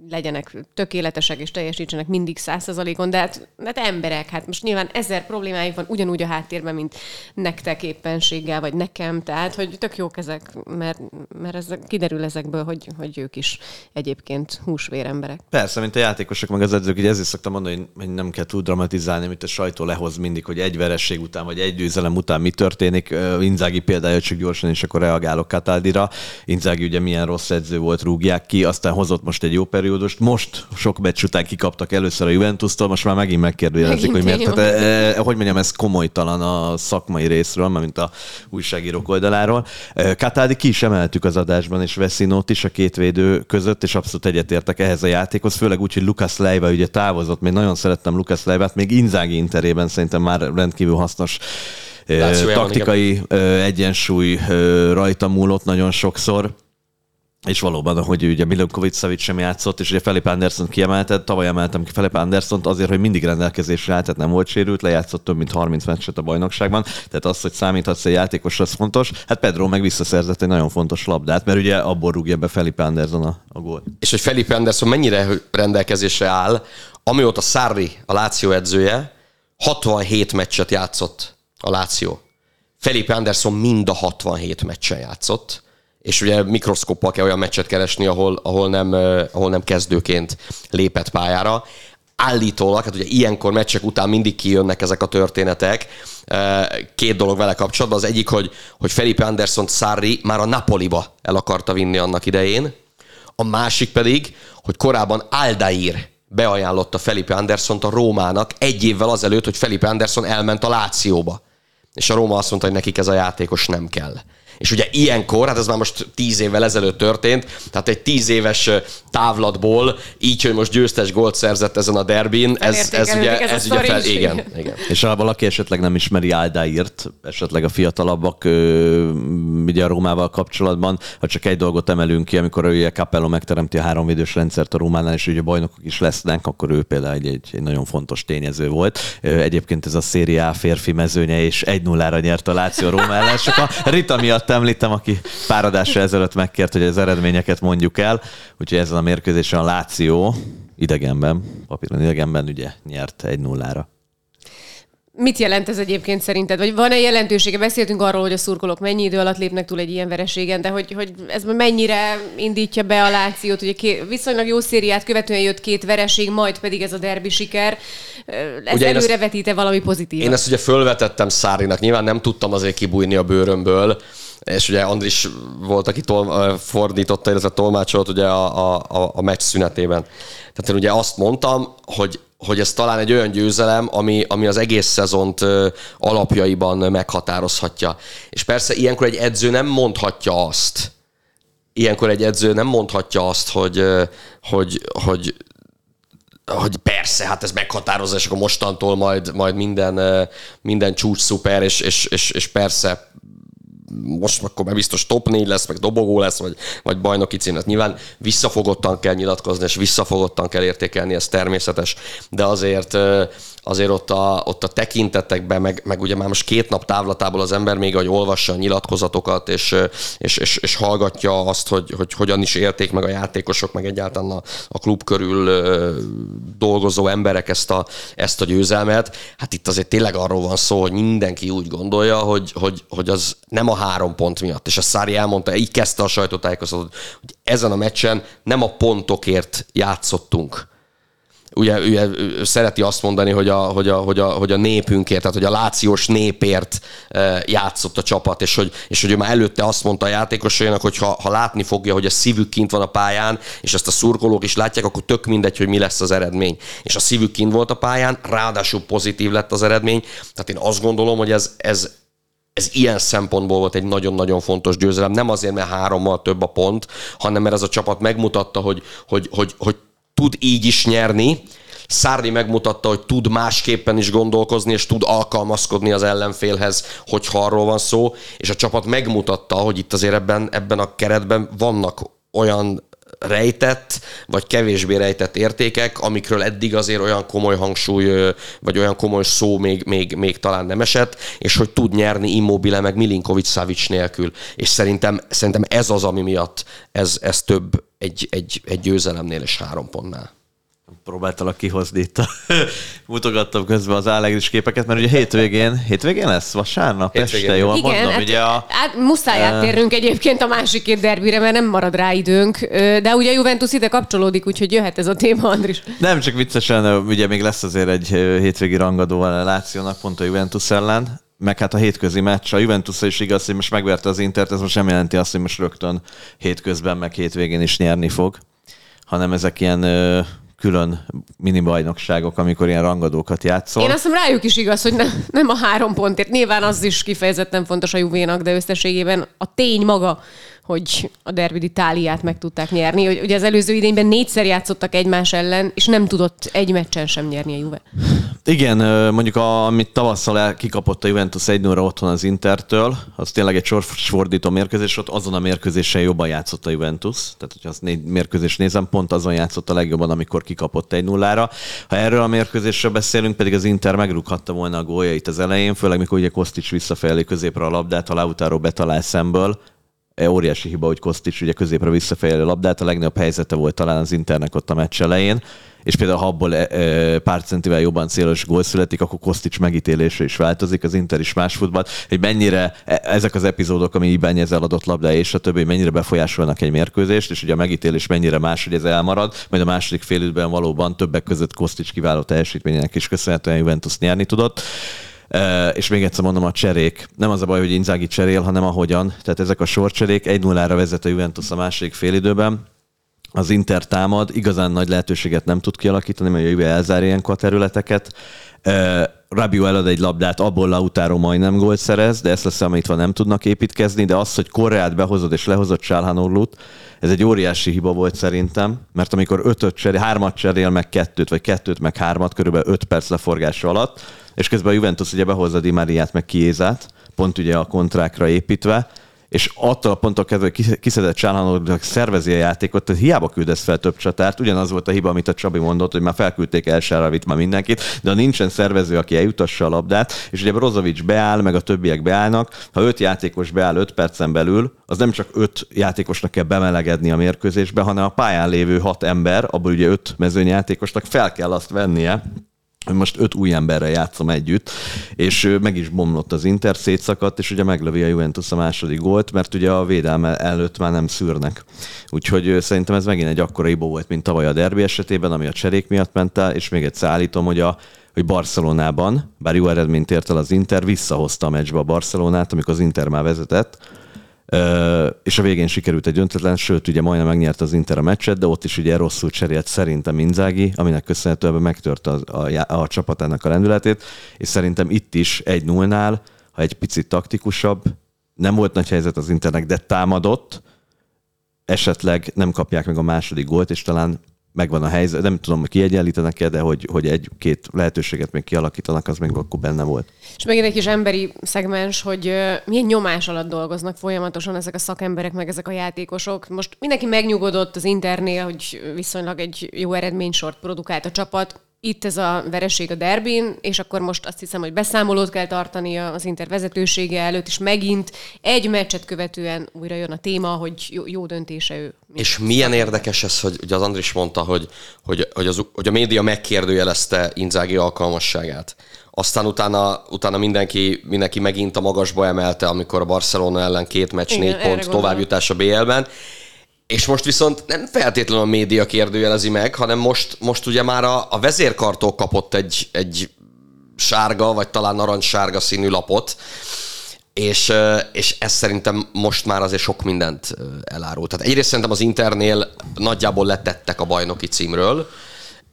legyenek tökéletesek és teljesítsenek mindig százszerzalékon, de hát, hát emberek, hát most nyilván ezer problémájuk van ugyanúgy a háttérben, mint nektek éppenséggel, vagy nekem, tehát hogy tök jók ezek, mert, mert ez, kiderül ezekből, hogy, hogy ők is egyébként húsvér emberek. Persze, mint a játékosok, meg az edzők, így ezért szoktam mondani, hogy- nem kell túl dramatizálni, amit a sajtó lehoz mindig, hogy egy veresség után, vagy egy győzelem után mi történik. Inzági példája csak gyorsan, és akkor reagálok Kataldira. Inzági ugye milyen rossz edző volt, rúgják ki, aztán hozott most egy jó periódust. Most sok meccs után kikaptak először a Juventus-tól, most már megint megkérdőjelezik, hogy miért. Tehát, e, e, hogy mondjam, ez komolytalan a szakmai részről, mint a újságírók oldaláról. Katádi ki is emeltük az adásban, és Veszinót is a két védő között, és abszolút egyetértek ehhez a játékhoz, főleg úgy, hogy Lukas Leiva ugye távozott, még nagyon szerettem Lukas Leivát, még Inzági interében szerintem már rendkívül hasznos Lációjában, taktikai igen. egyensúly rajta múlott nagyon sokszor. És valóban, hogy ugye Milinkovic Savic sem játszott, és ugye Felipe Anderson kiemelted, tavaly emeltem ki Felipe anderson azért, hogy mindig rendelkezésre állt, tehát nem volt sérült, lejátszott több mint 30 meccset a bajnokságban, tehát az, hogy számíthatsz egy játékosra, az fontos. Hát Pedro meg visszaszerzett egy nagyon fontos labdát, mert ugye abból rúgja be Felipe Anderson a, a gólt. És hogy Felipe Anderson mennyire rendelkezésre áll, amióta Sarri a Láció edzője, 67 meccset játszott a Láció. Felipe Anderson mind a 67 meccsen játszott, és ugye mikroszkoppal kell olyan meccset keresni, ahol, ahol, nem, ahol nem kezdőként lépett pályára. Állítólag, hát ugye ilyenkor meccsek után mindig kijönnek ezek a történetek. Két dolog vele kapcsolatban. Az egyik, hogy, hogy Felipe Anderson Sarri már a Napoliba el akarta vinni annak idején. A másik pedig, hogy korábban Aldair beajánlotta Felipe Andersont a Rómának egy évvel azelőtt, hogy Felipe Anderson elment a Lációba. És a Róma azt mondta, hogy nekik ez a játékos nem kell. És ugye ilyenkor, hát ez már most tíz évvel ezelőtt történt, tehát egy tíz éves távlatból, így, hogy most győztes gólt szerzett ezen a derbin, ez, ez ugye, ez, ez ugye fel, igen, igen. És ha valaki esetleg nem ismeri Aldáírt, esetleg a fiatalabbak ugye a Rómával kapcsolatban, ha csak egy dolgot emelünk ki, amikor ugye Capello megteremti a háromvédős rendszert a Rómánál, és ugye bajnokok is lesznek, akkor ő például egy, egy, egy nagyon fontos tényező volt. Egyébként ez a szériá férfi mezőnye, és 1-0-ra nyert a Láció Róma ellen, csak a Rita miatt miatt említem, aki pár adásra ezelőtt megkért, hogy az eredményeket mondjuk el. Úgyhogy ezen a mérkőzésen a Láció idegenben, papíron idegenben ugye nyert egy nullára. Mit jelent ez egyébként szerinted? Vagy van-e jelentősége? Beszéltünk arról, hogy a szurkolók mennyi idő alatt lépnek túl egy ilyen vereségen, de hogy, hogy ez mennyire indítja be a Lációt? Ugye két, viszonylag jó szériát követően jött két vereség, majd pedig ez a derbi siker. Ez ugye előre vetít-e valami pozitív? Én ezt ugye fölvetettem Szárinak, nyilván nem tudtam azért kibújni a bőrömből, és ugye Andris volt, aki tol, fordította, illetve tolmácsolt ugye a, a, a meccs szünetében. Tehát én ugye azt mondtam, hogy hogy ez talán egy olyan győzelem, ami, ami az egész szezont alapjaiban meghatározhatja. És persze ilyenkor egy edző nem mondhatja azt, ilyenkor egy edző nem mondhatja azt, hogy, hogy, hogy hogy persze, hát ez meghatározza, és akkor mostantól majd, majd minden, minden csúcs szuper, és, és, és, és persze most akkor már biztos top 4 lesz, meg dobogó lesz, vagy, vagy bajnoki cím lesz. Nyilván visszafogottan kell nyilatkozni, és visszafogottan kell értékelni, ez természetes, de azért azért ott a, ott a tekintetekben, meg, meg ugye már most két nap távlatából az ember még, hogy olvassa a nyilatkozatokat, és, és, és, és hallgatja azt, hogy, hogy hogyan is érték meg a játékosok, meg egyáltalán a, a klub körül dolgozó emberek ezt a, ezt a győzelmet. Hát itt azért tényleg arról van szó, hogy mindenki úgy gondolja, hogy, hogy, hogy az nem a három pont miatt, és a Szári elmondta, így kezdte a sajtótájékoztatót, hogy ezen a meccsen nem a pontokért játszottunk, ugye, ugye szereti azt mondani, hogy a, hogy, a, hogy, a, hogy a népünkért, tehát hogy a lációs népért játszott a csapat, és hogy, és hogy ő már előtte azt mondta a játékosainak, hogy ha, ha látni fogja, hogy a szívük kint van a pályán, és ezt a szurkolók is látják, akkor tök mindegy, hogy mi lesz az eredmény. És a szívük kint volt a pályán, ráadásul pozitív lett az eredmény, tehát én azt gondolom, hogy ez, ez, ez ilyen szempontból volt egy nagyon-nagyon fontos győzelem. Nem azért, mert hárommal több a pont, hanem mert ez a csapat megmutatta, hogy, hogy, hogy, hogy tud így is nyerni, Szárni megmutatta, hogy tud másképpen is gondolkozni, és tud alkalmazkodni az ellenfélhez, hogyha arról van szó, és a csapat megmutatta, hogy itt azért ebben, ebben a keretben vannak olyan rejtett, vagy kevésbé rejtett értékek, amikről eddig azért olyan komoly hangsúly, vagy olyan komoly szó még, még, még talán nem esett, és hogy tud nyerni Immobile meg Milinkovic Savic nélkül. És szerintem, szerintem ez az, ami miatt ez, ez több egy, egy, egy győzelemnél és három pontnál próbáltalak kihozni itt. A, mutogattam közben az Allegris képeket, mert ugye hétvégén, hétvégén lesz? Vasárnap? Hétvégén. Este, jól Igen, mondom? Hát, ugye a, hát muszáj áttérnünk uh, egyébként a másik két derbire, mert nem marad rá időnk, de ugye a Juventus ide kapcsolódik, úgyhogy jöhet ez a téma, Andris. Nem, csak viccesen, ugye még lesz azért egy hétvégi rangadó a Lációnak pont a Juventus ellen, meg hát a hétközi meccs. A Juventus is igaz, hogy most megverte az Intert, ez most nem jelenti azt, hogy most rögtön hétközben, meg hétvégén is nyerni fog hanem ezek ilyen külön mini bajnokságok, amikor ilyen rangadókat játszol. Én azt hiszem rájuk is igaz, hogy nem, nem a három pontért. Nyilván az is kifejezetten fontos a Juvénak, de összességében a tény maga, hogy a Derby Itáliát meg tudták nyerni. Hogy Ugye az előző idényben négyszer játszottak egymás ellen, és nem tudott egy meccsen sem nyerni a Juve. Igen, mondjuk a, amit tavasszal kikapott a Juventus 1 0 otthon az Intertől, az tényleg egy sorsfordító mérkőzés, ott azon a mérkőzésen jobban játszott a Juventus. Tehát, hogyha azt négy mérkőzés nézem, pont azon játszott a legjobban, amikor kikapott egy nullára. Ha erről a mérkőzésről beszélünk, pedig az Inter megrúghatta volna a góljait az elején, főleg mikor ugye Kostics visszafelé középre a labdát, ha Lautaro betalál szemből, óriási hiba, hogy Kostics ugye középre visszafejeli a labdát, a legnagyobb helyzete volt talán az Internek ott a meccs elején, és például ha abból pár centivel jobban célos gól születik, akkor Kostics megítélése is változik, az Inter is más futball, hogy mennyire e- ezek az epizódok, ami Ibányez eladott labda és a többi, mennyire befolyásolnak egy mérkőzést, és ugye a megítélés mennyire más, hogy ez elmarad, majd a második fél időben valóban többek között Kostics kiváló teljesítményének is köszönhetően Juventus nyerni tudott. És még egyszer mondom, a cserék. Nem az a baj, hogy Inzaghi cserél, hanem ahogyan. Tehát ezek a sorcserék 1 0 vezet a Juventus a második félidőben. Az Inter támad, igazán nagy lehetőséget nem tud kialakítani, mert a Juve elzár ilyenkor a területeket. Rabiu elad egy labdát, abból Lautaro majdnem gólt szerez, de ezt leszámítva nem tudnak építkezni, de az, hogy Korreát behozod és lehozott Sálhanorlut, ez egy óriási hiba volt szerintem, mert amikor ötöt cserél, hármat cserél meg kettőt, vagy kettőt meg hármat, körülbelül öt perc leforgása alatt, és közben a Juventus ugye behozza Di Mariát meg Kiézát, pont ugye a kontrákra építve, és attól a ponttól kezdve, kiszedett Csálhanónak szervezi a játékot, tehát hiába küldesz fel több csatárt, ugyanaz volt a hiba, amit a Csabi mondott, hogy már felküldték el Sáravit már mindenkit, de ha nincsen szervező, aki eljutassa a labdát, és ugye Brozovic beáll, meg a többiek beállnak, ha öt játékos beáll öt percen belül, az nem csak öt játékosnak kell bemelegedni a mérkőzésbe, hanem a pályán lévő hat ember, abból ugye öt mezőnyjátékosnak fel kell azt vennie, most öt új emberrel játszom együtt, és meg is bomlott az Inter, szétszakadt, és ugye meglövi a Juventus a második gólt, mert ugye a védelme előtt már nem szűrnek. Úgyhogy szerintem ez megint egy akkora ibo volt, mint tavaly a derbi esetében, ami a cserék miatt ment el, és még egyszer állítom, hogy a hogy Barcelonában, bár jó eredményt ért el az Inter, visszahozta a meccsbe a Barcelonát, amikor az Inter már vezetett, és a végén sikerült egy döntetlen, sőt, ugye majdnem megnyerte az Inter a meccset, de ott is ugye rosszul cserélt szerintem Inzági, aminek köszönhetően megtört a, a, a csapatának a rendületét, és szerintem itt is egy nullnál, ha egy picit taktikusabb, nem volt nagy helyzet az Internek, de támadott, esetleg nem kapják meg a második gólt, és talán megvan a helyzet, nem tudom, hogy kiegyenlítenek-e, de hogy, hogy egy-két lehetőséget még kialakítanak, az még akkor benne volt. És megint egy kis emberi szegmens, hogy milyen nyomás alatt dolgoznak folyamatosan ezek a szakemberek, meg ezek a játékosok. Most mindenki megnyugodott az Internél, hogy viszonylag egy jó eredménysort produkált a csapat. Itt ez a vereség a derbin, és akkor most azt hiszem, hogy beszámolót kell tartani az Inter vezetősége előtt, és megint egy meccset követően újra jön a téma, hogy jó, jó döntése ő. És milyen érdekes ez, hogy ugye az Andris mondta, hogy, hogy, hogy, az, hogy a média megkérdőjelezte Inzági alkalmasságát. Aztán utána, utána mindenki, mindenki megint a magasba emelte, amikor a Barcelona ellen két meccs, Igen, négy pont gondolom. továbbjutás a BL-ben. És most viszont nem feltétlenül a média kérdőjelezi meg, hanem most, most ugye már a, a vezérkartól kapott egy, egy sárga, vagy talán narancssárga színű lapot, és, és ez szerintem most már azért sok mindent elárul. Tehát egyrészt szerintem az Internél nagyjából letettek a bajnoki címről,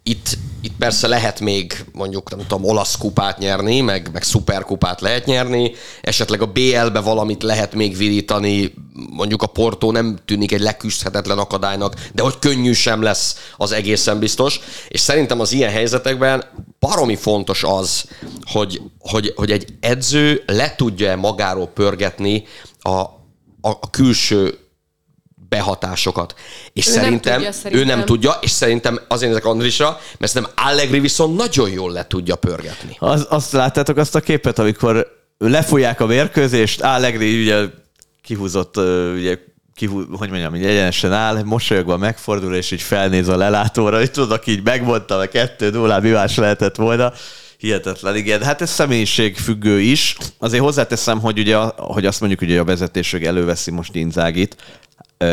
itt, itt persze lehet még mondjuk, nem tudom, olasz kupát nyerni, meg, meg szuperkupát lehet nyerni, esetleg a BL-be valamit lehet még virítani, mondjuk a Porto nem tűnik egy leküzdhetetlen akadálynak, de hogy könnyű sem lesz, az egészen biztos. És szerintem az ilyen helyzetekben baromi fontos az, hogy, hogy, hogy egy edző le tudja magáról pörgetni a, a, a külső behatásokat. És Ő nem szerintem, tudja, ő szerintem. nem tudja, és szerintem azért ezek Andrisra, mert szerintem Allegri viszont nagyon jól le tudja pörgetni. Az, azt láttátok azt a képet, amikor lefújják a mérkőzést, Allegri ugye kihúzott, ugye kihú, hogy mondjam, így egyenesen áll, mosolyogva megfordul, és így felnéz a lelátóra, hogy tudok, így megmondtam, a kettő nullán mi más lehetett volna. Hihetetlen, igen. Hát ez személyiség függő is. Azért hozzáteszem, hogy ugye, hogy azt mondjuk, hogy a vezetőség előveszi most Inzágit,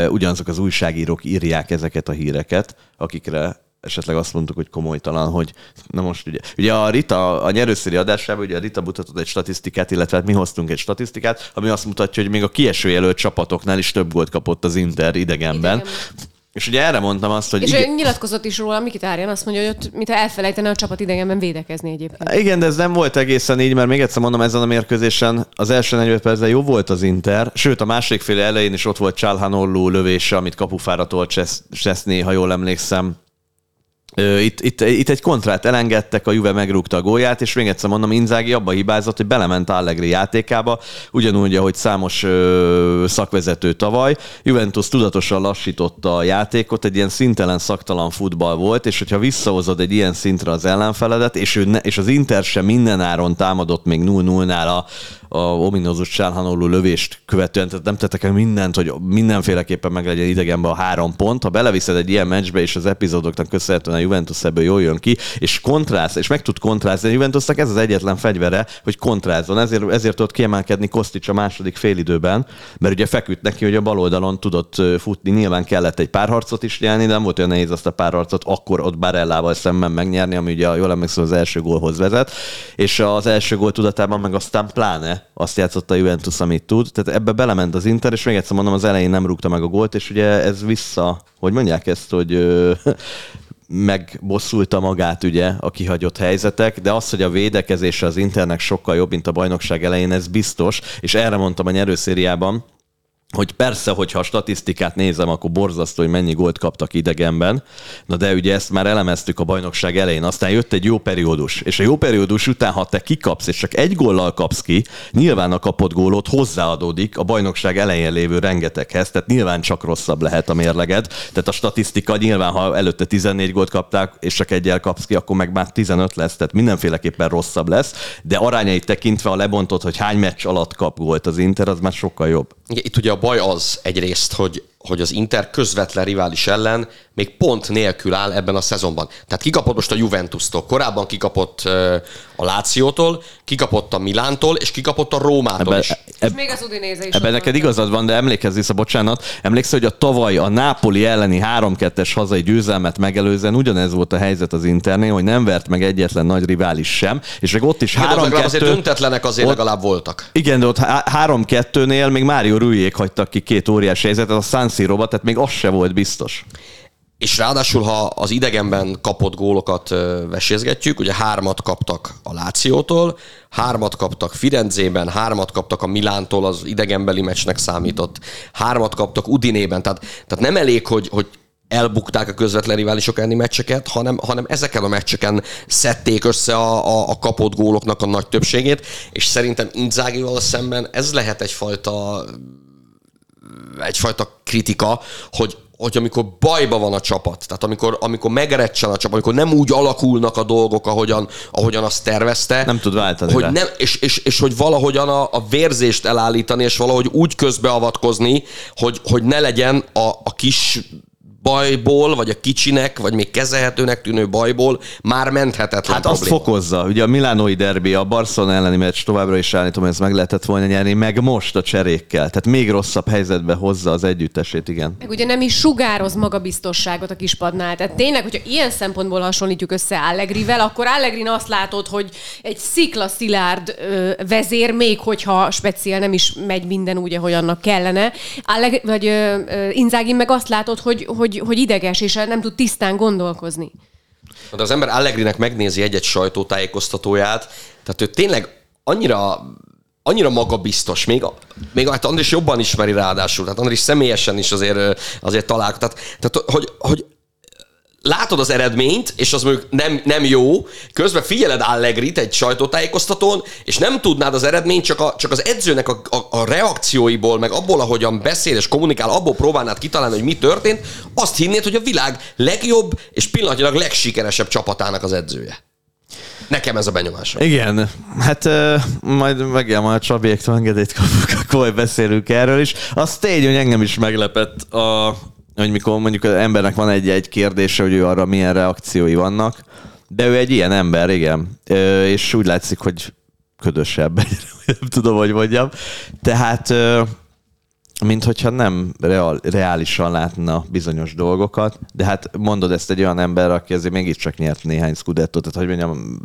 ugyanazok az újságírók írják ezeket a híreket, akikre esetleg azt mondtuk, hogy komolytalan, hogy na most ugye, ugye a Rita, a nyerőszéri adásában ugye a Rita mutatott egy statisztikát, illetve hát mi hoztunk egy statisztikát, ami azt mutatja, hogy még a kieső jelölt csapatoknál is több gólt kapott az Inter idegenben. Idegenben. És ugye erre mondtam azt, hogy És igen, nyilatkozott is róla Mikitárjan, azt mondja, hogy ott, mintha elfelejtene a csapat idegenben védekezni egyébként. igen, de ez nem volt egészen így, mert még egyszer mondom, ezen a mérkőzésen az első 40 percben jó volt az Inter, sőt a második fél elején is ott volt Csalhanoglu lövése, amit kapufára tolt Cseszni, ha jól emlékszem. Itt, itt, itt egy kontrát elengedtek, a Juve megrúgta a gólját, és még egyszer mondom, Inzági abba hibázott, hogy belement Allegri játékába, ugyanúgy, ahogy számos ö, szakvezető tavaly. Juventus tudatosan lassította a játékot, egy ilyen szintelen, szaktalan futball volt, és hogyha visszahozod egy ilyen szintre az ellenfeledet, és, ő ne, és az Inter sem minden áron támadott még 0-0-nál a, a ominózus Csálhanolú lövést követően, tehát nem tettek el mindent, hogy mindenféleképpen meg legyen idegenben a három pont. Ha beleviszed egy ilyen meccsbe, és az epizódoknak köszönhetően Juventus ebből jól jön ki, és kontráz, és meg tud kontrázni. A Juventusnak ez az egyetlen fegyvere, hogy kontrázzon. Ezért, ezért tudott kiemelkedni Kostics a második félidőben, mert ugye feküdt neki, hogy a bal oldalon tudott futni. Nyilván kellett egy párharcot is nyerni, de nem volt olyan nehéz azt a párharcot akkor ott Barellával szemben megnyerni, ami ugye jól emlékszem az első gólhoz vezet. És az első gól tudatában meg aztán pláne azt játszotta a Juventus, amit tud. Tehát ebbe belement az Inter, és még egyszer mondom, az elején nem rúgta meg a gólt, és ugye ez vissza, hogy mondják ezt, hogy ö, megbosszulta magát ugye a kihagyott helyzetek, de az, hogy a védekezése az Internek sokkal jobb, mint a bajnokság elején, ez biztos, és erre mondtam a nyerőszériában, hogy persze, hogyha a statisztikát nézem, akkor borzasztó, hogy mennyi gólt kaptak idegenben, na de ugye ezt már elemeztük a bajnokság elején, aztán jött egy jó periódus, és a jó periódus után, ha te kikapsz, és csak egy góllal kapsz ki, nyilván a kapott gólot hozzáadódik a bajnokság elején lévő rengeteghez, tehát nyilván csak rosszabb lehet a mérleged, tehát a statisztika nyilván, ha előtte 14 gólt kapták, és csak egyel kapsz ki, akkor meg már 15 lesz, tehát mindenféleképpen rosszabb lesz, de arányait tekintve, a lebontott, hogy hány meccs alatt kap gólt az Inter, az már sokkal jobb. Itt ugye a baj az egyrészt, hogy, hogy az Inter közvetlen rivális ellen még pont nélkül áll ebben a szezonban. Tehát kikapott most a Juventus-tól, korábban kikapott a Lációtól, kikapott a Milántól, és kikapott a Rómától Ebbe, is. És még az Udinéze is. Ebben neked van. igazad van, de emlékezz vissza, bocsánat, emlékszel, hogy a tavaly a Nápoli elleni 3-2-es hazai győzelmet megelőzően ugyanez volt a helyzet az Internél, hogy nem vert meg egyetlen nagy rivális sem, és meg ott is Igen, de ott legalább azért 3-2... döntetlenek azért ott- legalább voltak. Igen, de ott há- 3-2-nél még Mário Rüjék hagytak ki két óriási helyzetet a San Siro-ba, tehát még az se volt biztos. És ráadásul, ha az idegenben kapott gólokat vesézgetjük, ugye hármat kaptak a Lációtól, hármat kaptak Firenzében, hármat kaptak a Milántól, az idegenbeli meccsnek számított, hármat kaptak Udinében, tehát, tehát nem elég, hogy, hogy elbukták a közvetlen riválisok elleni meccseket, hanem, hanem ezeken a meccseken szedték össze a, a, a kapott góloknak a nagy többségét, és szerintem Inzágival szemben ez lehet egyfajta egyfajta kritika, hogy, hogy amikor bajba van a csapat, tehát amikor, amikor megrecsen a csapat, amikor nem úgy alakulnak a dolgok, ahogyan, ahogyan azt tervezte, Nem tud váltani hogy rá. nem, és, és, és, hogy valahogyan a, a vérzést elállítani, és valahogy úgy közbeavatkozni, hogy, hogy ne legyen a, a kis bajból, vagy a kicsinek, vagy még kezelhetőnek tűnő bajból már menthetetlen Hát azt probléma. fokozza. Ugye a Milánói derbi, a Barcelona elleni meccs továbbra is állítom, hogy ez meg lehetett volna nyerni, meg most a cserékkel. Tehát még rosszabb helyzetbe hozza az együttesét, igen. Meg ugye nem is sugároz magabiztosságot a kispadnál. Tehát tényleg, hogyha ilyen szempontból hasonlítjuk össze Allegrivel, akkor Allegrin azt látod, hogy egy szikla szilárd ö, vezér, még hogyha speciál nem is megy minden úgy, ahogy annak kellene. Alleg, vagy ö, ö, Inzaghi meg azt látod, hogy, hogy, hogy ideges, és nem tud tisztán gondolkozni. De az ember Allegrinek megnézi egy-egy sajtótájékoztatóját, tehát ő tényleg annyira annyira magabiztos, még, még hát Andris jobban ismeri ráadásul, tehát Andris személyesen is azért, azért találkozott. Tehát, tehát hogy, hogy látod az eredményt, és az mondjuk nem, nem jó, közben figyeled Allegrit egy sajtótájékoztatón, és nem tudnád az eredményt, csak, a, csak az edzőnek a, a, a reakcióiból, meg abból, ahogyan beszél és kommunikál, abból próbálnád kitalálni, hogy mi történt, azt hinnéd, hogy a világ legjobb és pillanatnyilag legsikeresebb csapatának az edzője. Nekem ez a benyomásom. Igen, hát uh, majd megjel majd a Csabiektől engedélyt kapok, akkor majd beszélünk erről is. Az tény, hogy engem is meglepett, a, hogy mikor mondjuk az embernek van egy-egy kérdése, hogy ő arra milyen reakciói vannak, de ő egy ilyen ember, igen, Ö, és úgy látszik, hogy ködösebb, nem tudom, hogy mondjam. Tehát ö, mint hogyha nem real, reálisan látna bizonyos dolgokat, de hát mondod ezt egy olyan ember, aki azért mégiscsak nyert néhány scudettot, tehát hogy mondjam,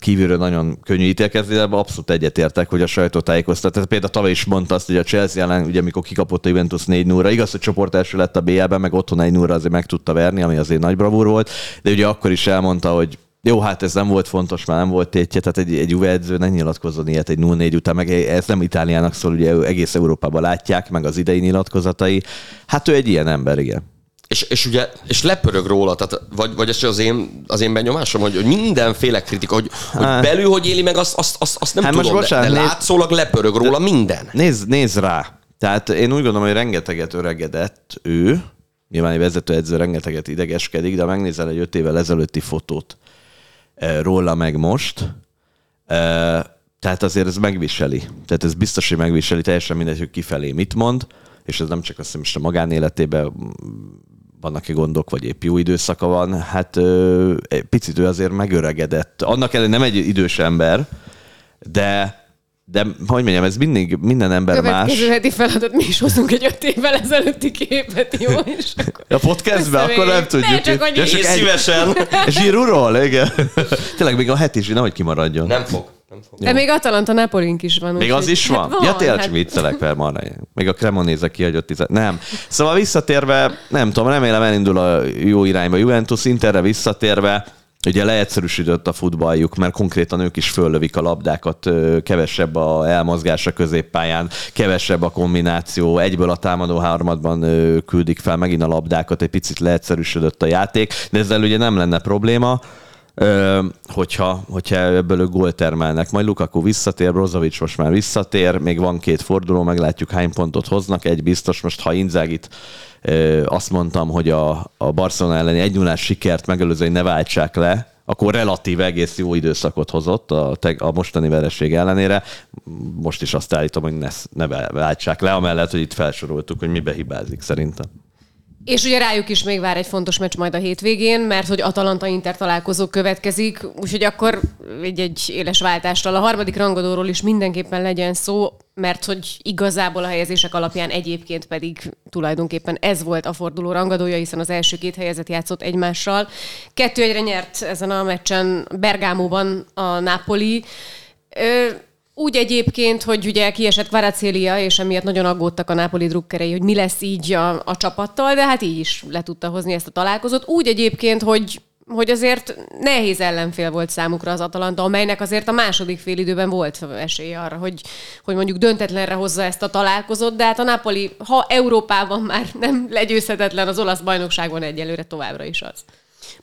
kívülről nagyon könnyű ítélkezni, de abszolút egyetértek, hogy a sajtótájékoztatás. Például tavaly is mondta azt, hogy a Chelsea ellen, ugye amikor kikapott a Juventus 4 0 igaz, hogy csoport első lett a BL-ben, meg otthon 1 0 azért meg tudta verni, ami azért nagy bravúr volt, de ugye akkor is elmondta, hogy jó, hát ez nem volt fontos, már nem volt tétje, tehát egy, egy Juve edző nem nyilatkozzon ilyet egy 0-4 után, meg ez nem Itáliának szól, ugye egész Európában látják, meg az idei nyilatkozatai. Hát ő egy ilyen ember, igen. És, és ugye, és lepörög róla, tehát, vagy, vagy ez az én, az én benyomásom, hogy, hogy mindenféle kritika, hogy, hogy Hát. belül hogy éli meg, azt, azt, azt, azt nem Hát tudom, most de, de nézd- látszólag lepörög róla minden. Nézd, nézd rá. Tehát én úgy gondolom, hogy rengeteget öregedett ő, nyilván egy vezetőedző rengeteget idegeskedik, de ha megnézel egy öt évvel ezelőtti fotót eh, róla meg most, eh, tehát azért ez megviseli. Tehát ez biztos, hogy megviseli, teljesen mindegy, hogy kifelé mit mond, és ez nem csak azt hiszem, most a magánéletében vannak-e gondok, vagy épp jó időszaka van, hát ö, egy picit ő azért megöregedett. Annak ellenére nem egy idős ember, de de hogy mondjam, ez mindig, minden ember más. Következő heti feladat, mi is hozunk egy öt évvel ezelőtti képet, jó? És akkor... A podcastben akkor nem tudjuk. Ne, csak annyi. Ja, csak Én egy- szívesen. Zsíruról, igen. Tényleg még a heti is, nehogy kimaradjon. Nem fog. Nem fog. De még Atalanta Napolink is van. Még úgyhogy- az is van? Hát van ja, tényleg hát viccelek, per marra. Még a Cremonéze kihagyott tizet. Nem. Szóval visszatérve, nem tudom, remélem elindul a jó irányba. Juventus Interre visszatérve, ugye leegyszerűsödött a futballjuk, mert konkrétan ők is föllövik a labdákat, kevesebb a elmozgás a középpályán, kevesebb a kombináció, egyből a támadó harmadban küldik fel megint a labdákat, egy picit leegyszerűsödött a játék, de ezzel ugye nem lenne probléma. Hogyha, hogyha ebből ők gólt termelnek. Majd Lukaku visszatér, Brozovic most már visszatér, még van két forduló, meglátjuk hány pontot hoznak, egy biztos, most ha Inzágit ö, azt mondtam, hogy a, a Barcelona elleni 1 0 sikert megelőző, hogy ne váltsák le, akkor relatív egész jó időszakot hozott a, teg- a mostani vereség ellenére. Most is azt állítom, hogy ne, ne váltsák le, amellett, hogy itt felsoroltuk, hogy mibe hibázik szerintem. És ugye rájuk is még vár egy fontos meccs majd a hétvégén, mert hogy Atalanta-Inter találkozó következik, úgyhogy akkor egy, egy éles váltással a harmadik rangadóról is mindenképpen legyen szó, mert hogy igazából a helyezések alapján egyébként pedig tulajdonképpen ez volt a forduló rangadója, hiszen az első két helyezet játszott egymással. Kettő egyre nyert ezen a meccsen Bergámóban a Napoli. Ö, úgy egyébként, hogy ugye kiesett Kvaratskhelia, és emiatt nagyon aggódtak a Napoli drukkerei, hogy mi lesz így a, a csapattal, de hát így is le tudta hozni ezt a találkozót. Úgy egyébként, hogy hogy azért nehéz ellenfél volt számukra az Atalanta, amelynek azért a második fél időben volt esélye arra, hogy, hogy mondjuk döntetlenre hozza ezt a találkozót, de hát a Napoli, ha Európában már nem legyőzhetetlen, az olasz bajnokságban egyelőre továbbra is az.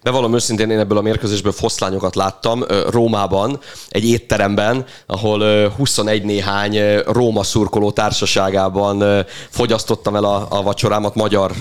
Bevallom őszintén, én ebből a mérkőzésből foszlányokat láttam Rómában, egy étteremben, ahol ö, 21 néhány Róma szurkoló társaságában fogyasztottam el a, a vacsorámat, magyar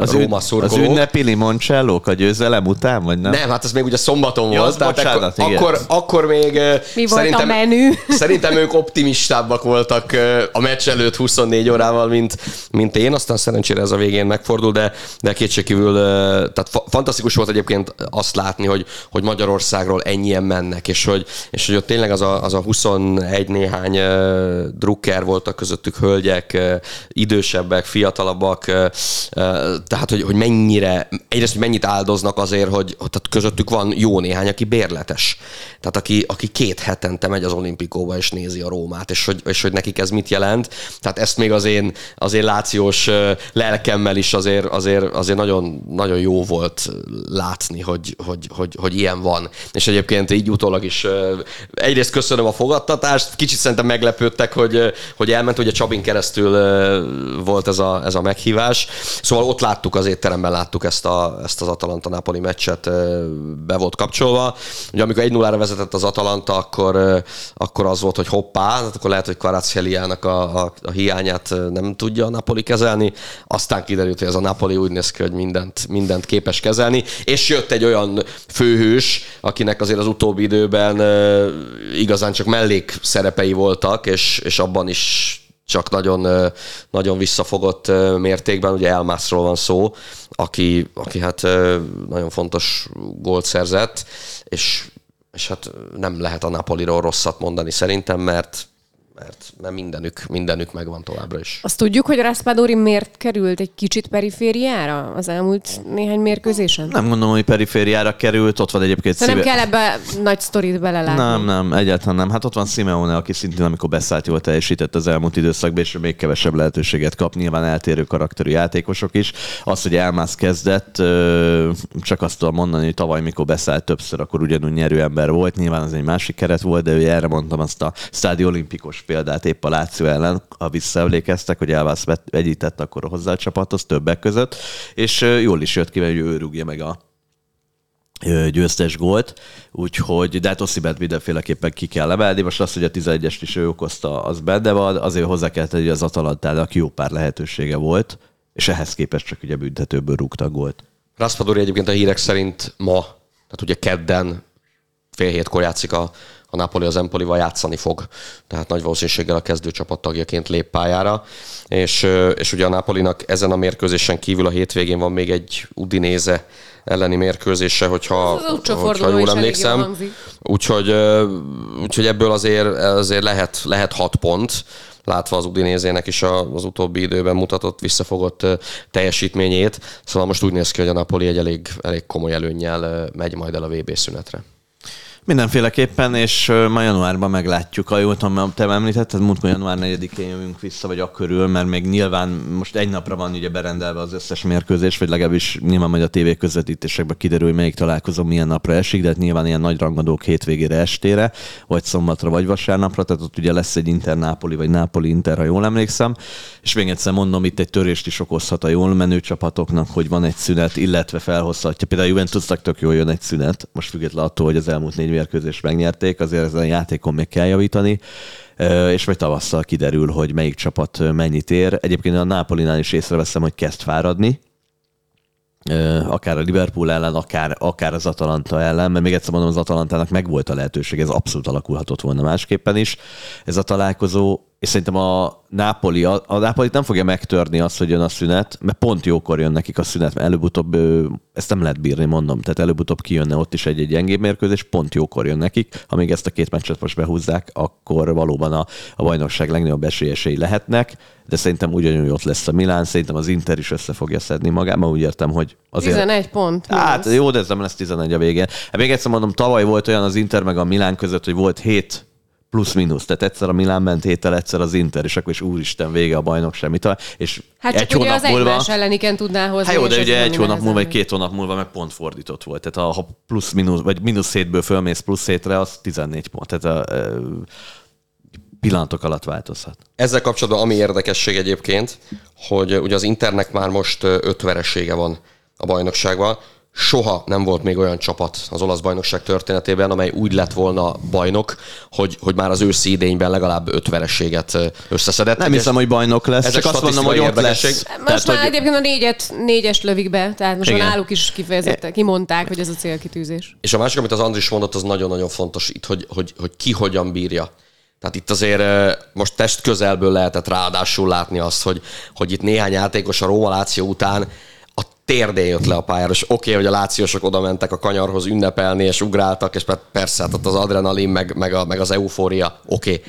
Az, Róma ün- szurkolók. az ünnepi limoncellók a győzelem után, vagy nem? Nem, hát ez még ugye szombaton Ja, volt, tehát bocsánat, akkor, igen. akkor, akkor még Mi volt a menü? szerintem ők optimistábbak voltak a meccs előtt 24 órával, mint, mint én, aztán szerencsére ez a végén megfordul, de, de kétségkívül, tehát fa- fantasztikus volt egyébként azt látni, hogy, hogy Magyarországról ennyien mennek, és hogy, és hogy ott tényleg az a, az a 21 néhány drukker voltak közöttük hölgyek, idősebbek, fiatalabbak, tehát hogy, hogy mennyire, egyrészt, hogy mennyit áldoznak azért, hogy tehát közöttük van jó néhány, aki bérletes. Tehát aki, aki két hetente megy az olimpikóba és nézi a Rómát, és hogy, és hogy nekik ez mit jelent. Tehát ezt még az én, az én lációs lelkemmel is azért, azért, azért nagyon, nagyon jó volt látni, hogy, hogy, hogy, hogy ilyen van. És egyébként így utólag is egyrészt köszönöm a fogadtatást, kicsit szerintem meglepődtek, hogy, hogy elment, ugye Csabin keresztül volt ez a, ez a meghívás. Szóval ott láttuk az étteremben, láttuk ezt, a, ezt az Atalanta-Napoli meccset, be volt kapcsolva. Ugye amikor 1-0-ra vezetett az Atalanta, akkor, akkor az volt, hogy hoppá, hát akkor lehet, hogy Kvaratskhelia-nak a, a, a hiányát nem tudja a Napoli kezelni. Aztán kiderült, hogy ez a Napoli úgy néz ki, hogy mindent, mindent képes kezelni, és jött egy olyan főhős, akinek azért az utóbbi időben igazán csak mellék szerepei voltak, és, és abban is csak nagyon, nagyon visszafogott mértékben, ugye Elmászról van szó, aki, aki hát nagyon fontos gólt szerzett, és, és hát nem lehet a Napoliról rosszat mondani szerintem, mert mert, mert mindenük, mindenük megvan továbbra is. Azt tudjuk, hogy Raspadori miért került egy kicsit perifériára az elmúlt néhány mérkőzésen? Nem gondolom, hogy perifériára került, ott van egyébként Szóval nem kell ebbe nagy sztorit belelátni. Nem, nem, egyáltalán nem. Hát ott van Simeone, aki szintén, amikor beszállt, jól teljesített az elmúlt időszakban, és még kevesebb lehetőséget kap. Nyilván eltérő karakterű játékosok is. Az, hogy Elmász kezdett, csak azt tudom mondani, hogy tavaly, mikor beszállt többször, akkor ugyanúgy nyerő ember volt. Nyilván az egy másik keret volt, de ő erre mondtam azt a Stádi olimpikos példát épp a Láció ellen, ha visszaemlékeztek, hogy Elmász egyített akkor hozzá a csapathoz többek között, és jól is jött ki, mert ő rúgja meg a győztes gólt, úgyhogy, de hát Oszibet mindenféleképpen ki kell emelni. Most az, hogy a 11-est is ő okozta, az benne van, azért hozzá kell tenni, hogy az Atalantának jó pár lehetősége volt, és ehhez képest csak ugye büntetőből rúgta gólt. Raspadori egyébként a hírek szerint ma, tehát ugye kedden fél hétkor játszik a, a Napoli az Empolival játszani fog, tehát nagy valószínűséggel a kezdőcsapat tagjaként lép pályára, és, és ugye a Napolinak ezen a mérkőzésen kívül a hétvégén van még egy Udinéze elleni mérkőzése, hogyha, Ez az hogyha jól emlékszem. jól. Úgyhogy, úgyhogy ebből azért, azért lehet, lehet hat pont, látva az Udinézének is az utóbbi időben mutatott visszafogott teljesítményét. Szóval most úgy néz ki, hogy a Napoli egy elég, elég komoly előnnyel megy majd el a VB szünetre. Mindenféleképpen, és ma januárban meglátjuk. A jól tudom, te említetted, múltkor január 4-én jövünk vissza, vagy akkörül, mert még nyilván most egy napra van ugye berendelve az összes mérkőzés, vagy legalábbis nyilván majd a tévé közvetítésekben kiderül, hogy melyik találkozó milyen napra esik, de hát nyilván ilyen nagy rangadók hétvégére estére, vagy szombatra, vagy vasárnapra, tehát ott ugye lesz egy Inter-Nápoli, vagy Nápoli-Inter, ha jól emlékszem. És még egyszer mondom, itt egy törést is okozhat a jól menő csapatoknak, hogy van egy szünet, illetve felhozhatja. Például a Juventusnak tök jól jön egy szünet, most függetlenül attól, hogy az elmúlt négy mérkőzést megnyerték, azért ezen a játékon még kell javítani, és majd tavasszal kiderül, hogy melyik csapat mennyit ér. Egyébként a Nápolinál is észreveszem, hogy kezd fáradni, akár a Liverpool ellen, akár, akár az Atalanta ellen, mert még egyszer mondom, az Atalantának megvolt a lehetőség, ez abszolút alakulhatott volna másképpen is. Ez a találkozó, és szerintem a Napoli, a, a Napolit nem fogja megtörni azt, hogy jön a szünet, mert pont jókor jön nekik a szünet, mert előbb-utóbb ezt nem lehet bírni, mondom. Tehát előbb-utóbb kijönne ott is egy-egy gyengébb mérkőzés, pont jókor jön nekik. Ha még ezt a két meccset most behúzzák, akkor valóban a, a bajnokság legnagyobb esélyesei lehetnek, de szerintem ugyanúgy ott lesz a Milán, szerintem az Inter is össze fogja szedni magát, mert úgy értem, hogy azért... 11 pont. Hát jó, de ez nem lesz 11 a végén. Hát még egyszer mondom, tavaly volt olyan az Inter meg a Milán között, hogy volt 7 plusz-minusz. Tehát egyszer a Milán ment héttel, egyszer az Inter, és akkor is úristen, vége a bajnokság. Mit a- És Hát egy csak ugye hónap az múlva... egymás elleniken tudná hozni. Hát jó, de ugye egy hónap múlva, vagy két hónap múlva meg pont fordított volt. Tehát ha plusz mínusz, vagy mínusz hétből fölmész plusz hétre, az 14 pont. Tehát a, ö, pillanatok alatt változhat. Ezzel kapcsolatban ami érdekesség egyébként, hogy ugye az Internek már most öt veresége van a bajnokságban. Soha nem volt még olyan csapat az olasz bajnokság történetében, amely úgy lett volna bajnok, hogy, hogy már az őszi idényben legalább öt vereséget összeszedett. Nem hiszem, hogy bajnok lesz, ezek csak azt mondom, hogy ott lesz. Most már hogy- egyébként a négyet, négyest lövik be, tehát most már Igen. náluk is kifejezetten kimondták, hogy ez a célkitűzés. És a másik, amit az Andris mondott, az nagyon-nagyon fontos itt, hogy, hogy, hogy ki hogyan bírja. Tehát itt azért most test közelből lehetett ráadásul látni azt, hogy, hogy itt néhány játékos a Róma Láció után térdén jött le a pályára, és oké, okay, hogy a lációsok oda mentek a kanyarhoz ünnepelni, és ugráltak, és per- persze, hát az adrenalin, meg, meg, a, meg az eufória, oké. Okay.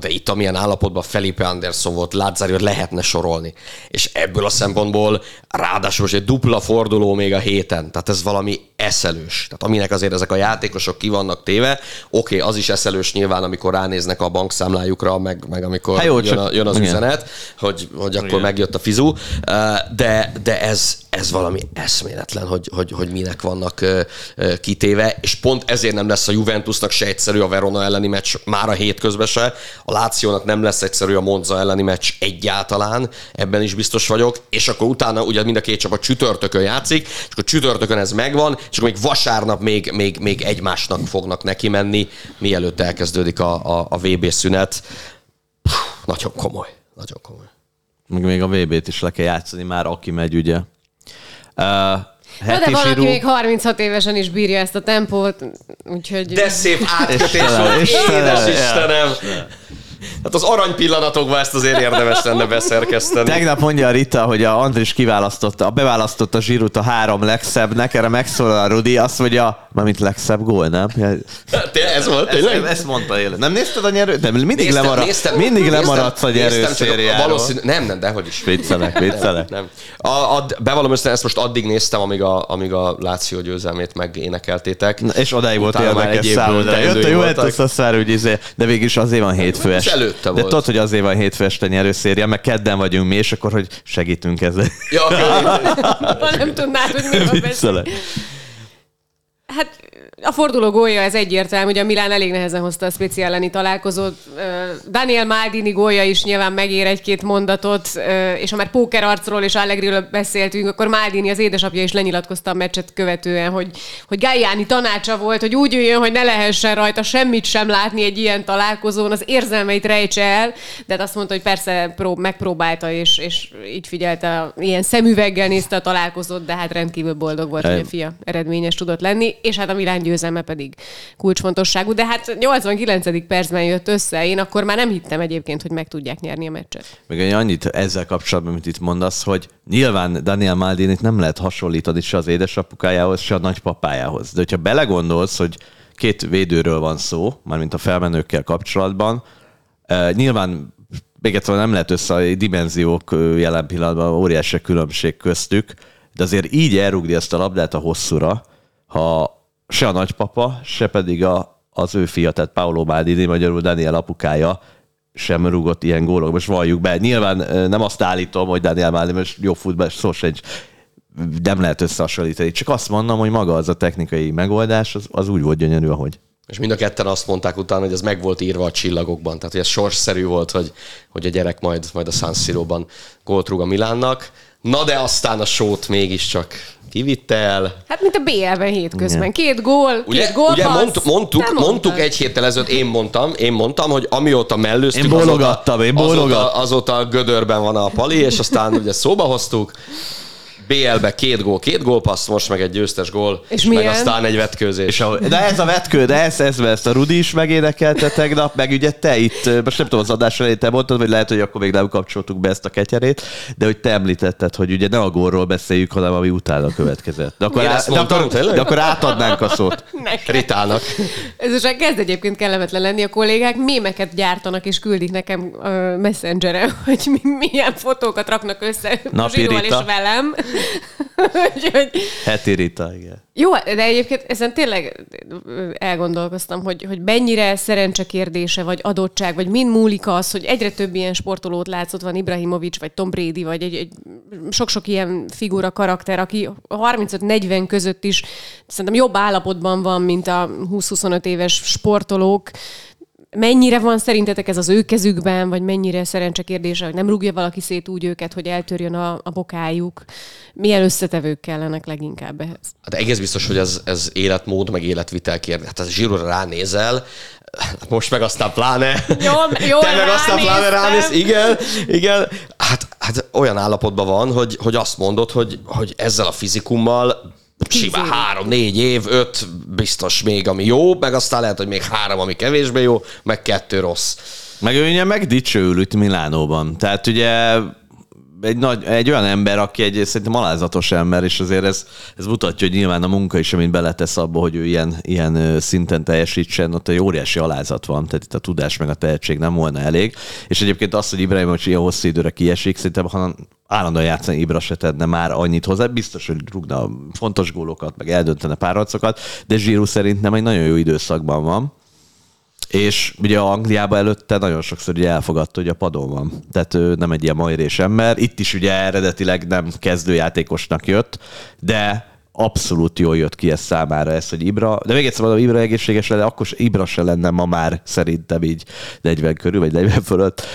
De itt amilyen állapotban Felipe Anderson volt, Lázaro lehetne sorolni. És ebből a szempontból ráadásul most egy dupla forduló még a héten, tehát ez valami eszelős. Tehát aminek azért ezek a játékosok ki vannak téve, oké, okay, az is eszelős nyilván, amikor ránéznek a bankszámlájukra, meg, meg amikor Hát jó, jön, csak- a, jön az igen. üzenet, hogy, hogy akkor megjött a fizu, de, de ez, ez valami eszméletlen, hogy, hogy, hogy minek vannak kitéve, és pont ezért nem lesz a Juventusnak se egyszerű a Verona elleni meccs már a hétközben se, a Lációnak nem lesz egyszerű a Monza elleni meccs egyáltalán, ebben is biztos vagyok, és akkor utána ugye mind a két csapat csütörtökön játszik, és akkor csütörtökön ez megvan, és akkor még vasárnap még, még, még egymásnak fognak neki menni, mielőtt elkezdődik a, a, a VB szünet. Puh, nagyon komoly, nagyon komoly. Meg még a VB-t is le kell játszani már, aki megy, ugye. Uh, Na, de heti valaki zsírú- még 36 évesen is bírja ezt a tempót, úgyhogy... De szép átkötés Istenem, volt, Istenem, édes Istenem! Hát az arany pillanatokban ezt azért érdemes lenne beszerkeszteni. Tegnap mondja a Rita, hogy a Andris kiválasztotta, beválasztotta Zsirut a három legszebbnek, erre megszólal a Rudi, azt mondja, mármint legszebb gól, nem? Tényleg ez volt, Ezt, tényleg? ezt mondta élet. Nem nézted a nyerő? Nem, mindig, Néztem, lemarad, néztem, mindig néztem, lemaradsz a nyerőszériáról. Valószínű, nem, nem, dehogy is. Viccelek, viccelek. Nem. A, a, bevallom össze, ezt most addig néztem, amíg a, amíg a Láció győzelmét megénekeltétek. Na, és odáig volt érdekes számodra. Jött a Juventus, azt már úgy izé, de végig is azért van hétfő este. Előtte De volt. tudod, hogy azért van hétfő este nyerőszéria, meg kedden vagyunk mi, és akkor, hogy segítünk ezzel. Ja, Ha nem tudnád, hogy beszél. Viccelek. Hát a forduló gólja ez egyértelmű, hogy a Milán elég nehezen hozta a speciál elleni találkozót. Daniel Maldini gólja is nyilván megér egy-két mondatot, és ha már póker arcról és Allegriről beszéltünk, akkor Maldini az édesapja is lenyilatkozta a meccset követően, hogy, hogy Galliani tanácsa volt, hogy úgy üljön, hogy ne lehessen rajta semmit sem látni egy ilyen találkozón, az érzelmeit rejtse el, de hát azt mondta, hogy persze prób- megpróbálta, és, és így figyelte, ilyen szemüveggel nézte a találkozót, de hát rendkívül boldog volt, hogy a fia eredményes tudott lenni, és hát a Milán győzelme pedig kulcsfontosságú, de hát 89. percben jött össze, én akkor már nem hittem egyébként, hogy meg tudják nyerni a meccset. Meg egy annyit ezzel kapcsolatban, amit itt mondasz, hogy nyilván Daniel Maldinit nem lehet hasonlítani se az édesapukájához, se a nagypapájához. De hogyha belegondolsz, hogy két védőről van szó, mármint a felmenőkkel kapcsolatban, eh, nyilván még egyszer nem lehet össze a dimenziók ö, jelen pillanatban, óriási különbség köztük, de azért így elrugni ezt a labdát a hosszúra, ha se a nagypapa, se pedig a, az ő fia, tehát Paolo Maldini, magyarul Daniel apukája sem rúgott ilyen gólok. Most valljuk be. Nyilván nem azt állítom, hogy Daniel Maldini most jó futball, szó sincs, nem lehet összehasonlítani. Csak azt mondom, hogy maga az a technikai megoldás, az, az úgy volt gyönyörű, ahogy. És mind a ketten azt mondták utána, hogy ez meg volt írva a csillagokban. Tehát, hogy ez sorsszerű volt, hogy, hogy a gyerek majd, majd a San Siro-ban gólt rúg a Milánnak. Na de aztán a sót mégiscsak kivitte el. Hát, mint a BL-ben hétközben. Két gól, Ugye, két gól. ugye mond, mondtuk, mondtuk egy héttel ezelőtt, én mondtam, én mondtam, hogy amióta mellőztük, Én bólogattam, én azóta, bólogattam. azóta, azóta gödörben van a pali, és aztán ugye szóba hoztuk, BL-be két gól, két gólpassz, most meg egy győztes gól, És meg milyen? aztán egy vetkőzés. És a, de ez a vetkő, de ez, ez, ezt a Rudi is megénekelte tegnap, meg ugye te itt, most nem tudom, az adás elején te mondtad, vagy lehet, hogy akkor még nem kapcsoltuk be ezt a ketyerét, de hogy te említetted, hogy ugye ne a gólról beszéljük, hanem ami utána következett. De akkor, Én á, de, akkor, de akkor átadnánk a szót. Nekem. Ritának. Ez most kezd egyébként kellemetlen lenni, a kollégák mémeket gyártanak és küldik nekem uh, messengeren, hogy mi, milyen fotókat raknak össze Napi Zsidóval és Rita. velem. Úgyhogy Heti Rita, igen. Jó, de egyébként ezen tényleg elgondolkoztam, hogy, hogy mennyire szerencse kérdése, vagy adottság, vagy mind múlik az, hogy egyre több ilyen sportolót látszott van Ibrahimovic, vagy Tom Brady, vagy egy, egy sok-sok ilyen figura, karakter, aki 35-40 között is szerintem jobb állapotban van, mint a 20-25 éves sportolók. Mennyire van szerintetek ez az ő kezükben, vagy mennyire szerencse kérdése, hogy nem rúgja valaki szét úgy őket, hogy eltörjön a, a bokájuk? Milyen összetevők kellenek leginkább ehhez? Hát egész biztos, hogy ez, ez életmód, meg életvitel kérdés. Hát az zsíróra ránézel, hát most meg aztán pláne. Jól- jól Te meg aztán pláne ránéz. Igen, igen. Hát, hát olyan állapotban van, hogy, hogy azt mondod, hogy, hogy ezzel a fizikummal simán három, négy év, öt biztos még, ami jó, meg aztán lehet, hogy még három, ami kevésbé jó, meg kettő rossz. Meg ő ugye megdicsőül itt Milánóban. Tehát ugye egy, nagy, egy olyan ember, aki egy szerintem alázatos ember, és azért ez, ez mutatja, hogy nyilván a munka is, amit beletesz abba, hogy ő ilyen, ilyen szinten teljesítsen, ott egy óriási alázat van, tehát itt a tudás meg a tehetség nem volna elég. És egyébként az, hogy Ibrahimovic ilyen hosszú időre kiesik, szerintem ha állandóan játszani Ibra se tenne már annyit hozzá, biztos, hogy rúgna fontos gólokat, meg eldöntene párharcokat, de Zsíru szerintem egy nagyon jó időszakban van. És ugye Angliában előtte nagyon sokszor ugye elfogadta, hogy a padon van. Tehát ő nem egy ilyen majrés ember. Itt is ugye eredetileg nem kezdőjátékosnak jött, de abszolút jól jött ki ez számára ez, hogy Ibra, de még egyszer mondom, Ibra egészséges lenne, akkor Ibra se lenne ma már szerintem így 40 körül, vagy 40 fölött,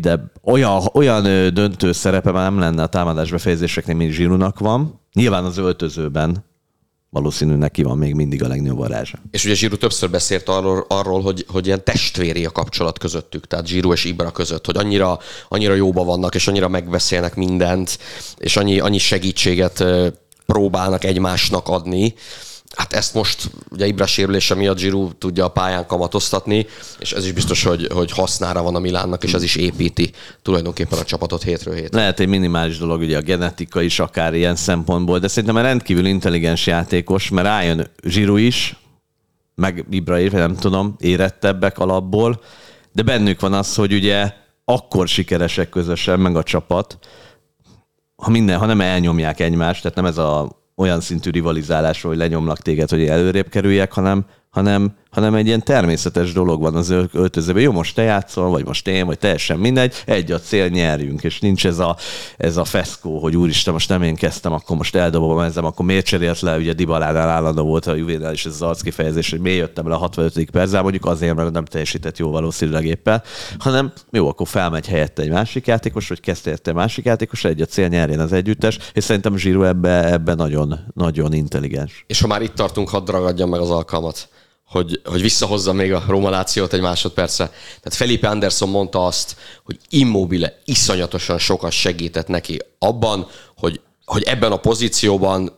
de olyan, olyan döntő szerepe már nem lenne a támadás befejezéseknek, mint Zsirunak van. Nyilván az öltözőben valószínű neki van még mindig a legnagyobb varázsa. És ugye Zsíru többször beszélt arról, arról hogy, hogy ilyen testvéri a kapcsolat közöttük, tehát Zsíru és Ibra között, hogy annyira, annyira jóba vannak, és annyira megbeszélnek mindent, és annyi, annyi segítséget próbálnak egymásnak adni. Hát ezt most ugye Ibra sérülése miatt Giroud tudja a pályán kamatoztatni, és ez is biztos, hogy, hogy hasznára van a Milánnak, és ez is építi tulajdonképpen a csapatot hétről hétre. Lehet egy minimális dolog, ugye a genetika is akár ilyen szempontból, de szerintem rendkívül intelligens játékos, mert rájön Zsiru is, meg Ibra is, nem tudom, érettebbek alapból, de bennük van az, hogy ugye akkor sikeresek közösen, meg a csapat, ha minden, ha nem elnyomják egymást, tehát nem ez a olyan szintű rivalizálás, hogy lenyomlak téged, hogy előrébb kerüljek, hanem, hanem, hanem egy ilyen természetes dolog van az öltözőben. Jó, most te játszol, vagy most én, vagy teljesen mindegy, egy a cél, nyerjünk, és nincs ez a, ez a feszkó, hogy úristen, most nem én kezdtem, akkor most eldobom ezem, akkor miért cserélt le, ugye Dibalánál állandó volt a Juvénál is ez az arckifejezés, hogy miért jöttem le a 65. percben, mondjuk azért, mert nem teljesített jó valószínűleg éppen, hanem jó, akkor felmegy helyette egy másik játékos, vagy kezdte egy másik játékos, egy a cél nyerjen az együttes, és szerintem Zsíru ebbe, ebbe nagyon, nagyon intelligens. És ha már itt tartunk, hadd ragadjam meg az alkalmat hogy, hogy visszahozza még a Romalációt egy másodpercre. Tehát Felipe Anderson mondta azt, hogy Immobile iszonyatosan sokat segített neki abban, hogy, hogy ebben a pozícióban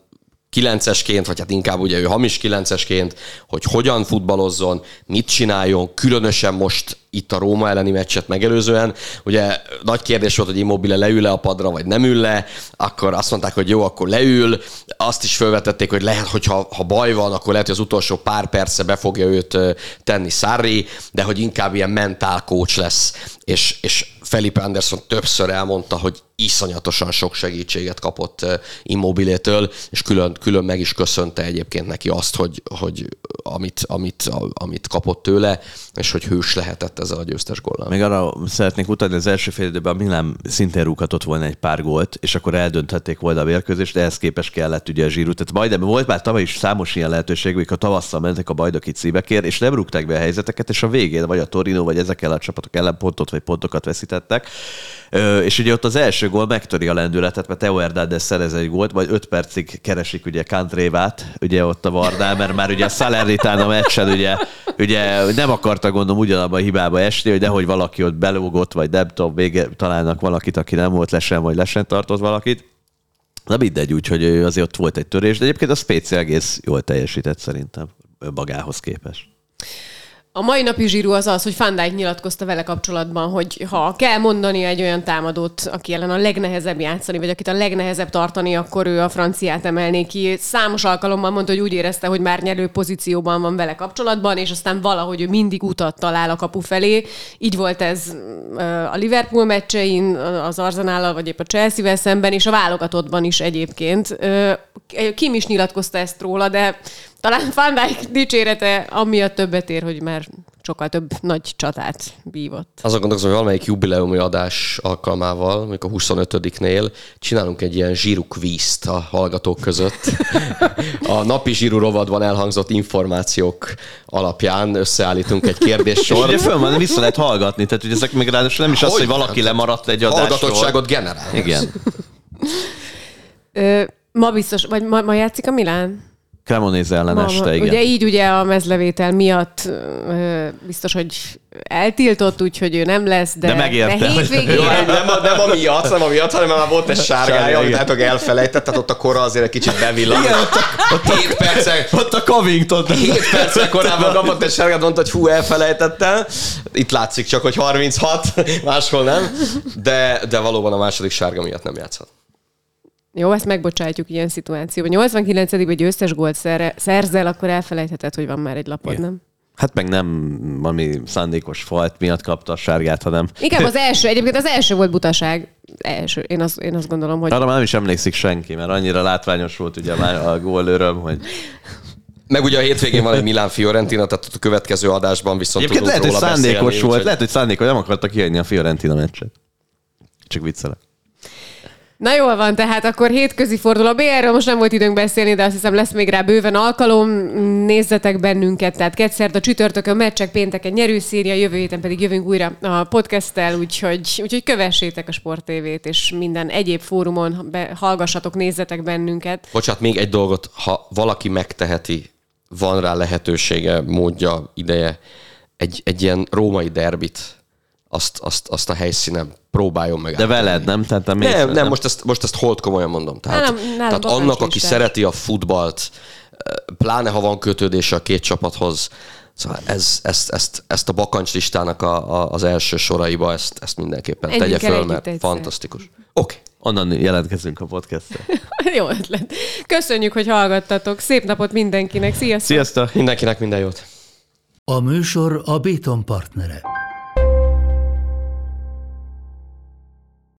kilencesként, vagy hát inkább ugye ő hamis kilencesként, hogy hogyan futballozzon, mit csináljon, különösen most itt a Róma elleni meccset megelőzően. Ugye nagy kérdés volt, hogy Immobile leül-e a padra, vagy nem ül le, akkor azt mondták, hogy jó, akkor leül. Azt is felvetették, hogy lehet, hogy ha, ha baj van, akkor lehet, hogy az utolsó pár perce be fogja őt tenni Sarri, de hogy inkább ilyen mentál coach lesz. És, és Felipe Anderson többször elmondta, hogy iszonyatosan sok segítséget kapott Immobilétől, és külön, külön meg is köszönte egyébként neki azt, hogy, hogy amit, amit, amit kapott tőle, és hogy hős lehetett ezzel a győztes góllal. Még arra szeretnék utalni, az első fél időben a Milán szintén rúghatott volna egy pár gólt, és akkor eldönthették volna a mérkőzést, de ehhez képest kellett ugye a zsíru. Tehát majdnem volt már tavaly is számos ilyen lehetőség, hogy a tavasszal mentek a bajnoki címekért, és nem rúgták be a helyzeteket, és a végén vagy a Torino, vagy ezekkel a csapatok ellen pontot vagy pontokat veszítettek. És ugye ott az első gól megtöri a lendületet, mert Teo Hernandez szerez egy gólt, vagy öt percig keresik ugye Kantrévát, ugye ott a Vardál, mert már ugye a Salernitán a meccsen ugye, ugye nem akarta gondolom ugyanabban a hibába esni, hogy nehogy valaki ott belógott, vagy nem tudom, vége, találnak valakit, aki nem volt lesen, vagy lesen tartott valakit. Na mindegy, úgyhogy azért ott volt egy törés, de egyébként a Spéci egész jól teljesített szerintem magához képest. A mai napi zsíru az az, hogy Van Dijk nyilatkozta vele kapcsolatban, hogy ha kell mondani egy olyan támadót, aki ellen a legnehezebb játszani, vagy akit a legnehezebb tartani, akkor ő a franciát emelné ki. Számos alkalommal mondta, hogy úgy érezte, hogy már nyerő pozícióban van vele kapcsolatban, és aztán valahogy ő mindig utat talál a kapu felé. Így volt ez a Liverpool meccsein, az Arzenál, vagy épp a Chelsea-vel szemben, és a válogatottban is egyébként. Kim is nyilatkozta ezt róla, de talán Van Dijk dicsérete amiatt többet ér, hogy már sokkal több nagy csatát vívott. Azon gondolkozom, hogy valamelyik jubileumi adás alkalmával, amikor a 25-nél csinálunk egy ilyen zsíru kvízt a hallgatók között. A napi zsíru rovadban elhangzott információk alapján összeállítunk egy kérdéssor. Ugye föl van, vissza lehet hallgatni, tehát hogy ezek még ráadásul nem is az, hogy, hogy valaki lemaradt egy adásról. Hallgatottságot generál. Igen. Ö, ma biztos, vagy ma, ma játszik a Milán? Cremonese ellen Ma, este, igen. Ugye így ugye a mezlevétel miatt ö, biztos, hogy eltiltott, úgyhogy ő nem lesz, de, de, megérte. de hétvégén... Jó, nem, nem, nem amiatt, nem amiatt, hanem már volt egy sárgája, amit hát elfelejtett, tehát ott a kora azért egy kicsit bevillant. Igen, ott a, ott a, 7 percek, ott a Covington. 7 percek korábban kapott egy sárgát, mondta, hogy hú, elfelejtettem. Itt látszik csak, hogy 36, máshol nem. De, de valóban a második sárga miatt nem játszhat. Jó, ezt megbocsátjuk ilyen szituációban. 89 ben győztes gólt szerzel, akkor elfelejtheted, hogy van már egy lapod, Igen. nem? Hát meg nem valami szándékos falt miatt kapta a sárgát, hanem... Inkább az első, egyébként az első volt butaság. Első. Én azt, én azt gondolom, hogy... Arra már nem is emlékszik senki, mert annyira látványos volt ugye már a gól öröm, hogy... Meg ugye a hétvégén van egy Milán Fiorentina, tehát a következő adásban viszont Egyébként lehet, hogy szándékos beszélni, volt, úgy, lehet, hogy szándékos, nem akartak kihagyni a Fiorentina meccset. Csak viccelek. Na jól van, tehát akkor hétközi fordul a BR-ről, most nem volt időnk beszélni, de azt hiszem lesz még rá bőven alkalom. Nézzetek bennünket, tehát kedszert a csütörtökön meccsek, pénteken nyerőszíria, jövő héten pedig jövünk újra a podcasttel, úgyhogy, úgyhogy kövessétek a Sport TV-t, és minden egyéb fórumon be, hallgassatok, nézzetek bennünket. Bocsát, még egy dolgot, ha valaki megteheti, van rá lehetősége, módja, ideje, egy, egy ilyen római derbit azt, azt, azt a helyszínen próbáljon meg. De veled, nem? Tehát nem, nem, nem, most ezt, most ezt hold komolyan mondom. Tehát, nem, nem, tehát annak, aki is szereti a futballt, pláne ha van kötődése a két csapathoz. Szóval ez, ezt, ezt, ezt a bakancs listának a, a, az első soraiba, ezt, ezt mindenképpen Menjünk tegye föl, mert egyszer. fantasztikus. Oké. Okay. Onnan jelentkezünk a podcastra. Jó ötlet. Köszönjük, hogy hallgattatok. Szép napot mindenkinek. Sziasztok! Sziasztok! Mindenkinek minden jót. A műsor a Béton partnere.